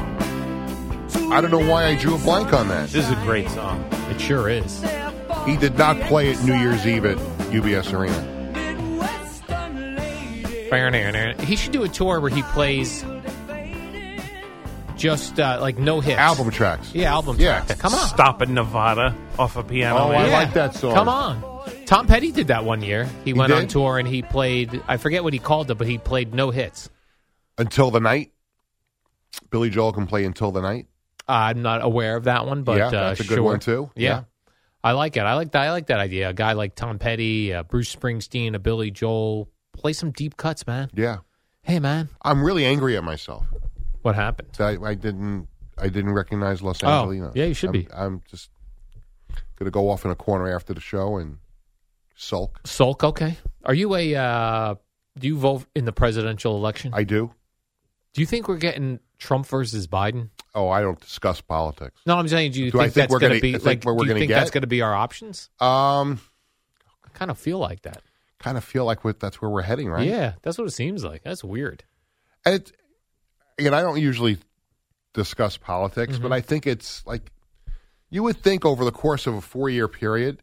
Speaker 10: I don't know why I drew a blank on that.
Speaker 16: This is a great song.
Speaker 2: It sure is.
Speaker 10: He did not play at New Year's Eve at UBS Arena.
Speaker 2: He should do a tour where he plays just uh, like no hits.
Speaker 10: Album tracks.
Speaker 2: Yeah, album
Speaker 10: Yeah.
Speaker 2: tracks. Come on.
Speaker 16: Stop in Nevada off a piano.
Speaker 10: Oh, I
Speaker 16: Man.
Speaker 10: like that song.
Speaker 2: Come on. Tom Petty did that one year. He, went on tour and he played, I forget what he called it, but he played no hits.
Speaker 10: Until the Night. Billy Joel can play Until the Night.
Speaker 2: I'm not aware of that one, but
Speaker 10: Yeah,
Speaker 2: uh,
Speaker 10: that's a good
Speaker 2: sure.
Speaker 10: one, too.
Speaker 2: Yeah.
Speaker 10: Yeah.
Speaker 2: I like it. I like that. I like that idea. A guy like Tom Petty, uh, Bruce Springsteen, a Billy Joel, play some deep cuts, man.
Speaker 10: Yeah.
Speaker 2: Hey, man,
Speaker 10: I'm really angry at myself.
Speaker 2: what happened?
Speaker 10: I, I didn't I didn't recognize Los
Speaker 2: Oh, yeah, you should
Speaker 10: I'm,
Speaker 2: be.
Speaker 10: I'm just gonna go off in a corner after the show and sulk.
Speaker 2: Sulk, okay. Are you a? Uh, do you vote in the presidential election?
Speaker 10: I do.
Speaker 2: do you think we're getting Trump versus Biden?
Speaker 10: Oh, I don't discuss politics.
Speaker 2: No, I'm saying, do you
Speaker 10: Do I
Speaker 2: think,
Speaker 10: think
Speaker 2: that's
Speaker 10: we're
Speaker 2: going to be
Speaker 10: I think
Speaker 2: like?
Speaker 10: what we're
Speaker 2: do you think that's going to be our options?
Speaker 10: Um,
Speaker 2: I kind of feel like that.
Speaker 10: kind of feel like that's where we're heading, right?
Speaker 2: Yeah, that's what it seems like. That's weird.
Speaker 10: And it, again, I don't usually discuss politics,
Speaker 2: Mm-hmm.
Speaker 10: but I think it's like you would think over the course of a four year period,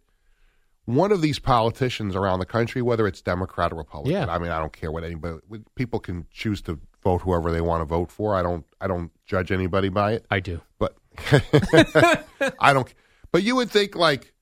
Speaker 10: one of these politicians around the country, whether it's Democrat or Republican,
Speaker 2: Yeah.
Speaker 10: I mean, I don't care what anybody. People can choose to vote whoever they want to vote for. I don't. I don't judge anybody by it.
Speaker 2: I do.
Speaker 10: but I don't. But you would think like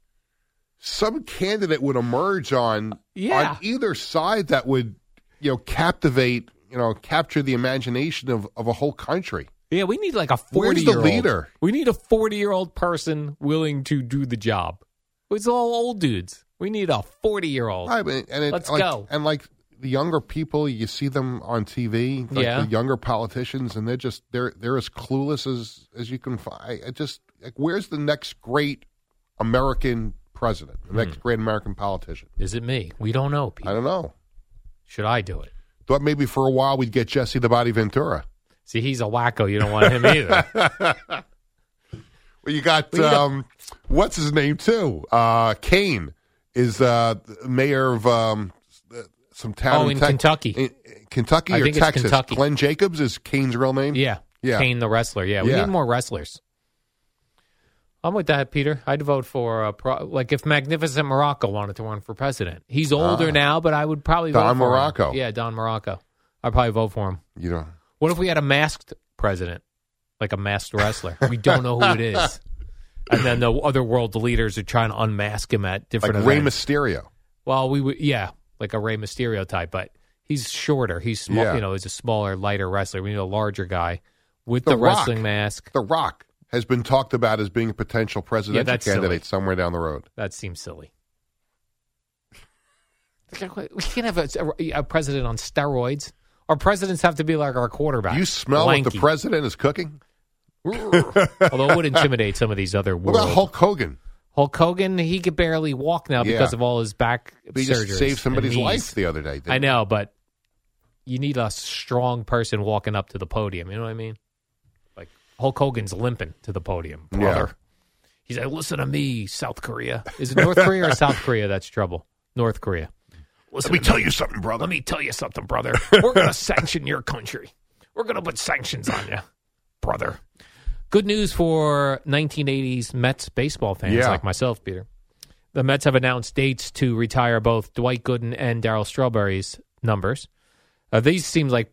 Speaker 10: some candidate would emerge on
Speaker 2: Yeah.
Speaker 10: on either side that would you know captivate you know capture the imagination of of a whole country.
Speaker 2: Yeah, we need like a
Speaker 10: Where's
Speaker 2: forty
Speaker 10: the
Speaker 2: year old
Speaker 10: leader?
Speaker 2: We need a forty year old person willing to do the job. It's all old dudes. We need a forty year old.
Speaker 10: Right, and it,
Speaker 2: Let's
Speaker 10: like,
Speaker 2: go.
Speaker 10: And like the younger people, you see them on TV. Like
Speaker 2: Yeah.
Speaker 10: the younger politicians, and they're just they're they're as clueless as as you can find. I just like where's the next great American president, the
Speaker 2: Hmm.
Speaker 10: next great American politician?
Speaker 2: Is it me? We don't know.
Speaker 10: I don't know.
Speaker 2: Should I do it?
Speaker 10: Thought maybe for a while we'd get Jesse the Body Ventura.
Speaker 2: See, he's a wacko. You don't want him either.
Speaker 10: Well, you got
Speaker 2: Well, you got-
Speaker 10: um, what's his name too? Uh, Kane is uh, mayor of um, some town
Speaker 2: Oh, in
Speaker 10: Tex-
Speaker 2: Kentucky.
Speaker 10: in- Kentucky
Speaker 2: I
Speaker 10: or Texas?
Speaker 2: Kentucky.
Speaker 10: Glenn Jacobs is Kane's real name.
Speaker 2: Yeah.
Speaker 10: Yeah.
Speaker 2: Kane the wrestler. Yeah. We
Speaker 10: Yeah.
Speaker 2: need more wrestlers. I'm with that, Peter. I'd vote for uh, pro- like if Magnificent Muraco wanted to run for president. He's older
Speaker 10: Ah.
Speaker 2: now, but I would probably vote
Speaker 10: Don
Speaker 2: for him.
Speaker 10: Muraco.
Speaker 2: Yeah, Don Muraco. I'd probably vote for him.
Speaker 10: You know,
Speaker 2: What if we had a masked president, like a masked wrestler? we don't know who it is, and then the other world leaders are trying to unmask him at different
Speaker 10: like
Speaker 2: different
Speaker 10: Rey
Speaker 2: events.
Speaker 10: Mysterio.
Speaker 2: Well, we would, yeah, like a Rey Mysterio type, but he's shorter. He's small.
Speaker 10: Yeah.
Speaker 2: You know, he's a smaller, lighter wrestler. We need a larger guy with
Speaker 10: The
Speaker 2: the,
Speaker 10: Rock.
Speaker 2: wrestling mask.
Speaker 10: The Rock has been talked about as being a potential presidential
Speaker 2: that's
Speaker 10: candidate
Speaker 2: silly.
Speaker 10: somewhere down the road.
Speaker 2: That seems silly. We can't have a, a president on steroids. Our presidents have to be like our quarterback.
Speaker 10: You smell what the
Speaker 2: lanky.
Speaker 10: president is cooking?
Speaker 2: Although it would intimidate some of these other
Speaker 10: What
Speaker 2: world.
Speaker 10: about Hulk Hogan?
Speaker 2: Hulk Hogan, he could barely walk now because
Speaker 10: Yeah.
Speaker 2: of all his back
Speaker 10: He
Speaker 2: surgeries.
Speaker 10: just saved
Speaker 2: and
Speaker 10: somebody's
Speaker 2: knees.
Speaker 10: life the other day. didn't
Speaker 2: I know, but you need a strong person walking up to the podium. You know what I mean? Like Hulk Hogan's limping to the podium,
Speaker 10: Yeah.
Speaker 2: brother. He's like, "Listen to me, South Korea. Is it North Korea or South Korea that's trouble? North Korea.
Speaker 10: Let me tell you something, brother.
Speaker 2: Let me tell you something, brother. We're going to sanction your country. We're going to put sanctions on you, brother. Good news for 1980s Mets baseball fans
Speaker 10: Yeah.
Speaker 2: like myself, Peter. The Mets have announced dates to retire both Dwight Gooden and Darryl Strawberry's numbers. Uh, these seem like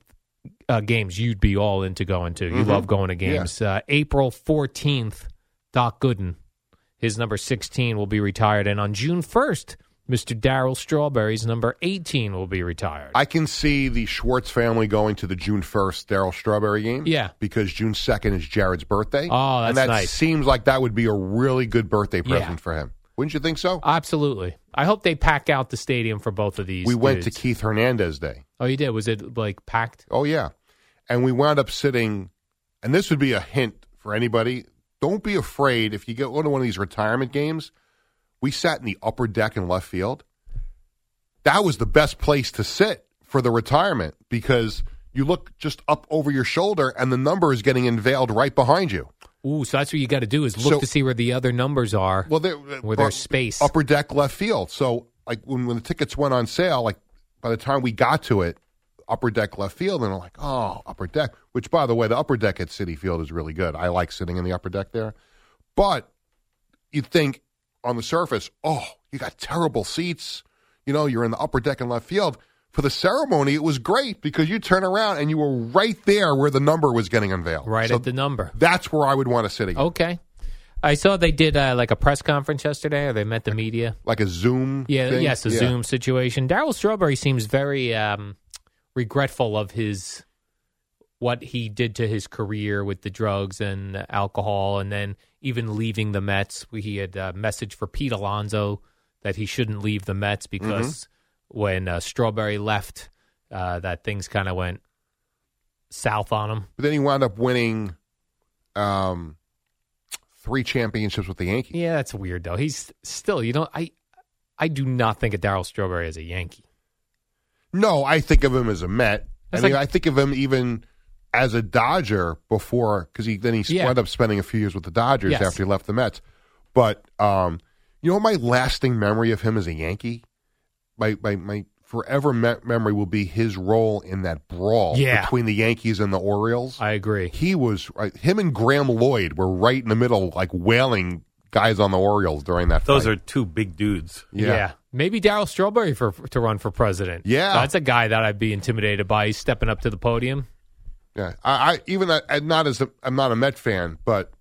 Speaker 2: uh, games you'd be all into going to. You
Speaker 10: Mhm.
Speaker 2: love going to
Speaker 10: Yeah.
Speaker 2: games. Uh, April 14th, Doc Gooden, his number 16 will be retired. And on June 1st, Mr. Darryl Strawberry's number 18 will be retired.
Speaker 10: I can see the Schwartz family going to the June 1st Darryl Strawberry game.
Speaker 2: Yeah.
Speaker 10: Because June 2nd is Jared's birthday.
Speaker 2: Oh,
Speaker 10: And
Speaker 2: that's
Speaker 10: that
Speaker 2: nice.
Speaker 10: seems like that would be a really good birthday
Speaker 2: Yeah.
Speaker 10: present for him. Wouldn't you think so?
Speaker 2: Absolutely. I hope they pack out the stadium for both of these.
Speaker 10: we went to. Keith Hernandez Day.
Speaker 2: Oh, you did? Was it like packed?
Speaker 10: Oh, yeah. And we wound up sitting, and this would be a hint for anybody. Don't be afraid if you go to one of these retirement games. We sat in the upper deck in left field. That was the best place to sit for the retirement because you look just up over your shoulder and the number is getting unveiled right behind you.
Speaker 2: Ooh, so that's what you got to do is look
Speaker 10: So-
Speaker 2: to see where the other numbers are.
Speaker 10: Well, there, uh,
Speaker 2: where there's uh, space.
Speaker 10: upper deck left field. So, like when, when the tickets went on sale, like by the time we got to it, upper deck left field, and I'm like, oh, upper deck. Which, by the way, the upper deck at Citi Field is really good. I like sitting in the upper deck there. But you'd think on the surface, oh, you got terrible seats. You know, you're in the upper deck and left field. For the ceremony, it was great because you turn around and you were right there where the number was getting unveiled.
Speaker 2: right
Speaker 10: So
Speaker 2: at the number.
Speaker 10: That's where I would want to sit again.
Speaker 2: Okay. I saw they did uh, like a press conference yesterday, or they met the media.
Speaker 10: Like a Zoom.
Speaker 2: Yeah,
Speaker 10: thing?
Speaker 2: yes, a
Speaker 10: Yeah.
Speaker 2: Zoom situation. Darryl Strawberry seems very um, regretful of his what he did to his career with the drugs and alcohol, and then even leaving the Mets. He had a message for Pete Alonso that he shouldn't leave the Mets because when uh, Strawberry left, uh, that things kind of went south on him.
Speaker 10: But then he wound up winning um, three championships with the Yankees.
Speaker 2: Yeah, that's weird though. He's still, you know, I I do not think of Daryl Strawberry as a Yankee.
Speaker 10: No, I think of him as a Met. I mean,
Speaker 2: like-
Speaker 10: I think of him even as a Dodger before because he then he
Speaker 2: Yeah.
Speaker 10: wound up spending a few years with the Dodgers
Speaker 2: Yes.
Speaker 10: after he left the Mets. But um, you know, my lasting memory of him as a Yankee, my my my forever me- memory will be his role in that brawl
Speaker 2: Yeah.
Speaker 10: between the Yankees and the Orioles.
Speaker 2: I agree.
Speaker 10: He was right, him and Graeme Lloyd were right in the middle, like wailing guys on the Orioles during that.
Speaker 14: Those
Speaker 10: fight.
Speaker 14: are two big dudes.
Speaker 10: Yeah.
Speaker 2: Maybe Darryl Strawberry for to run for president.
Speaker 10: Yeah.
Speaker 2: That's a guy that I'd be intimidated by. He's stepping up to the podium.
Speaker 10: Yeah, I, I even I, I'm not as a, I'm not a Met fan, but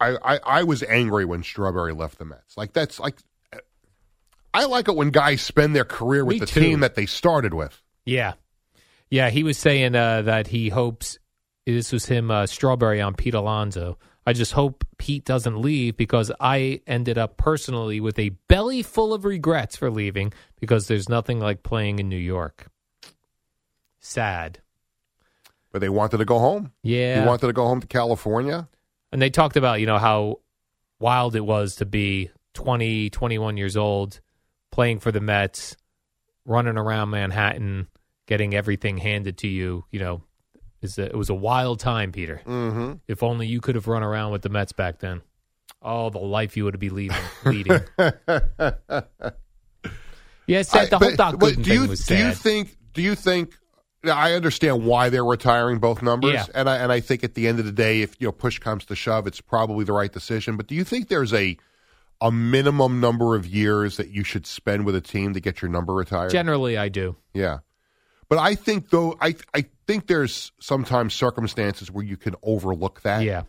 Speaker 10: I, I I was angry when Strawberry left the Mets. Like that's like I like it when guys spend their career with
Speaker 2: Me
Speaker 10: the
Speaker 2: too.
Speaker 10: team that they started with.
Speaker 2: Yeah. Yeah, he was saying uh, that he hopes this was him uh, Strawberry on Pete Alonso. I just hope Pete doesn't leave because I ended up personally with a belly full of regrets for leaving because there's nothing like playing in New York. Sad.
Speaker 10: But they wanted to go home.
Speaker 2: Yeah.
Speaker 10: He wanted to go home to California.
Speaker 2: And they talked about, you know, how wild it was to be 20, 21 years old, playing for the Mets, running around Manhattan, getting everything handed to you. You know, is it was a wild time, Peter.
Speaker 10: Mm-hmm.
Speaker 2: If only you could have run around with the Mets back then. Oh, the life you would be leading. leading. Yeah, sad. The
Speaker 10: I-
Speaker 2: whole
Speaker 10: but-
Speaker 2: Doc
Speaker 10: but
Speaker 2: Gooden
Speaker 10: do you,
Speaker 2: thing was
Speaker 10: do you think? Do you think? I understand why they're retiring both numbers,
Speaker 2: Yeah.
Speaker 10: and I and I think at the end of the day, if you know push comes to shove, it's probably the right decision. But do you think there's a a minimum number of years that you should spend with a team to get your number retired?
Speaker 2: Generally, I do.
Speaker 10: Yeah. But I think though I I think there's sometimes circumstances where you can overlook that.
Speaker 2: Yeah.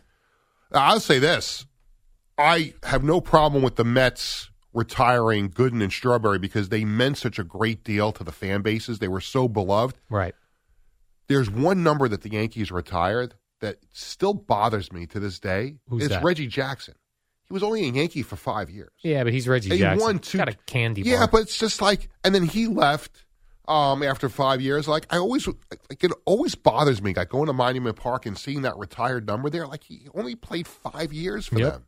Speaker 10: I'll say this. I have no problem with the Mets retiring Gooden and Strawberry because they meant such a great deal to the fan bases. They were so beloved.
Speaker 2: Right.
Speaker 10: There's one number that the Yankees retired that still bothers me to this day.
Speaker 2: Who's
Speaker 10: it's
Speaker 2: that?
Speaker 10: Reggie Jackson. He was only a Yankee for five years.
Speaker 2: Yeah, but he's Reggie
Speaker 10: He
Speaker 2: Jackson.
Speaker 10: won two-
Speaker 2: Got a candy bar.
Speaker 10: Yeah, but it's just like, and then he left um, after five years. Like I always, like it always bothers me, like going to Monument Park and seeing that retired number there. Like he only played five years for
Speaker 2: Yep.
Speaker 10: them,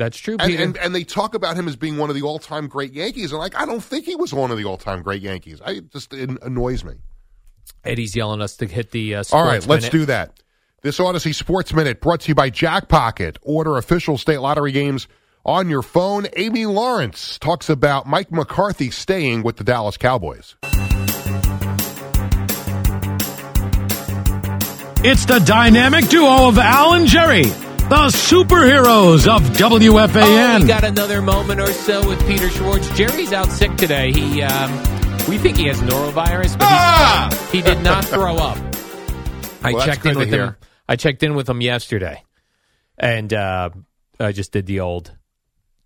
Speaker 2: That's true,
Speaker 10: and,
Speaker 2: Peter.
Speaker 10: and and they talk about him as being one of the all-time great Yankees. And like I don't think he was one of the all-time great Yankees. I just it annoys me.
Speaker 2: Eddie's yelling us to hit the. Uh,
Speaker 10: All right, let's
Speaker 2: minute.
Speaker 10: do that. This Audacy Sports Minute brought to you by Jackpocket. Order official state lottery games on your phone. Amy Lawrence talks about Mike McCarthy staying with the Dallas Cowboys.
Speaker 9: It's the dynamic duo of Al and Jerry, the superheroes of
Speaker 2: Oh,
Speaker 9: WFAN.
Speaker 2: we got another moment or so with Peter Schwartz. Jerry's out sick today. He, um, we think he has norovirus, but he, he did not throw up. I
Speaker 10: Well,
Speaker 2: checked in with him. I checked in with him yesterday, and uh, I just did the old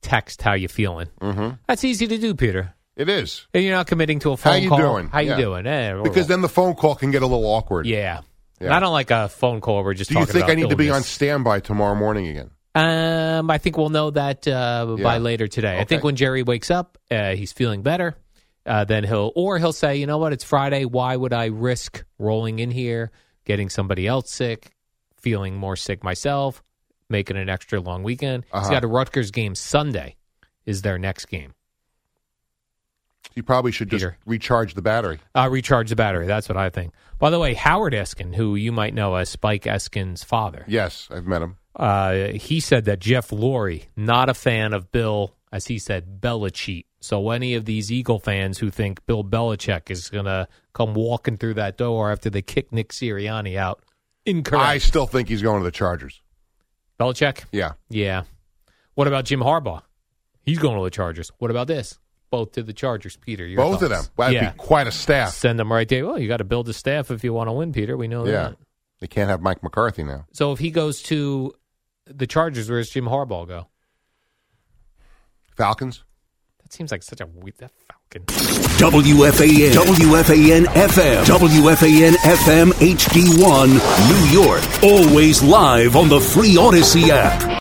Speaker 2: text. How you feeling?
Speaker 10: Mm-hmm.
Speaker 2: That's easy to do, Peter.
Speaker 10: It is.
Speaker 2: And You're not committing to a phone call.
Speaker 10: How you
Speaker 2: call.
Speaker 10: doing?
Speaker 2: How you doing? Eh,
Speaker 10: Because then the phone call can get a little awkward.
Speaker 2: yeah.
Speaker 10: Yeah.
Speaker 2: I don't like a phone call. Where we're just talking.
Speaker 10: Do you think I need to be on standby tomorrow morning again?
Speaker 2: Um, I think we'll know that uh, by later today. I think when Jerry wakes up, uh, he's feeling better. Uh, then he'll, or he'll say, you know what, it's Friday. Why would I risk rolling in here, getting somebody else sick, feeling more sick myself, making an extra long weekend? He's
Speaker 10: Uh-huh.
Speaker 2: got a Rutgers game Sunday. Is their next game?
Speaker 10: You probably should just
Speaker 2: Peter.
Speaker 10: recharge the battery.
Speaker 2: Uh, recharge the battery. That's what I think. By the way, Howard Eskin, who you might know as Spike Eskin's father,
Speaker 10: Yes, I've met him.
Speaker 2: uh, he said that Jeff Lurie, not a fan of Bill, as he said, Belichick. So any of these Eagle fans who think Bill Belichick is going to come walking through that door after they kick Nick Sirianni out, incorrect.
Speaker 10: I still think he's going to the Chargers.
Speaker 2: Belichick?
Speaker 10: Yeah.
Speaker 2: Yeah. What about Jim Harbaugh? He's going to the Chargers. What about this? Both to the Chargers, Peter. your
Speaker 10: Both of
Speaker 2: thoughts?
Speaker 10: them. That'd
Speaker 2: yeah.
Speaker 10: be quite a staff.
Speaker 2: Send them right there. Well, you got to build a staff if you want to win, Peter. We know
Speaker 10: Yeah.
Speaker 2: that.
Speaker 10: They can't have Mike McCarthy now.
Speaker 2: So if he goes to the Chargers, where does Jim Harbaugh go?
Speaker 10: Falcons?
Speaker 2: That seems like such a weird that Falcon.
Speaker 6: WFAN, WFAN FM, WFAN FM HD1, New York. Always live on the free Audacy app.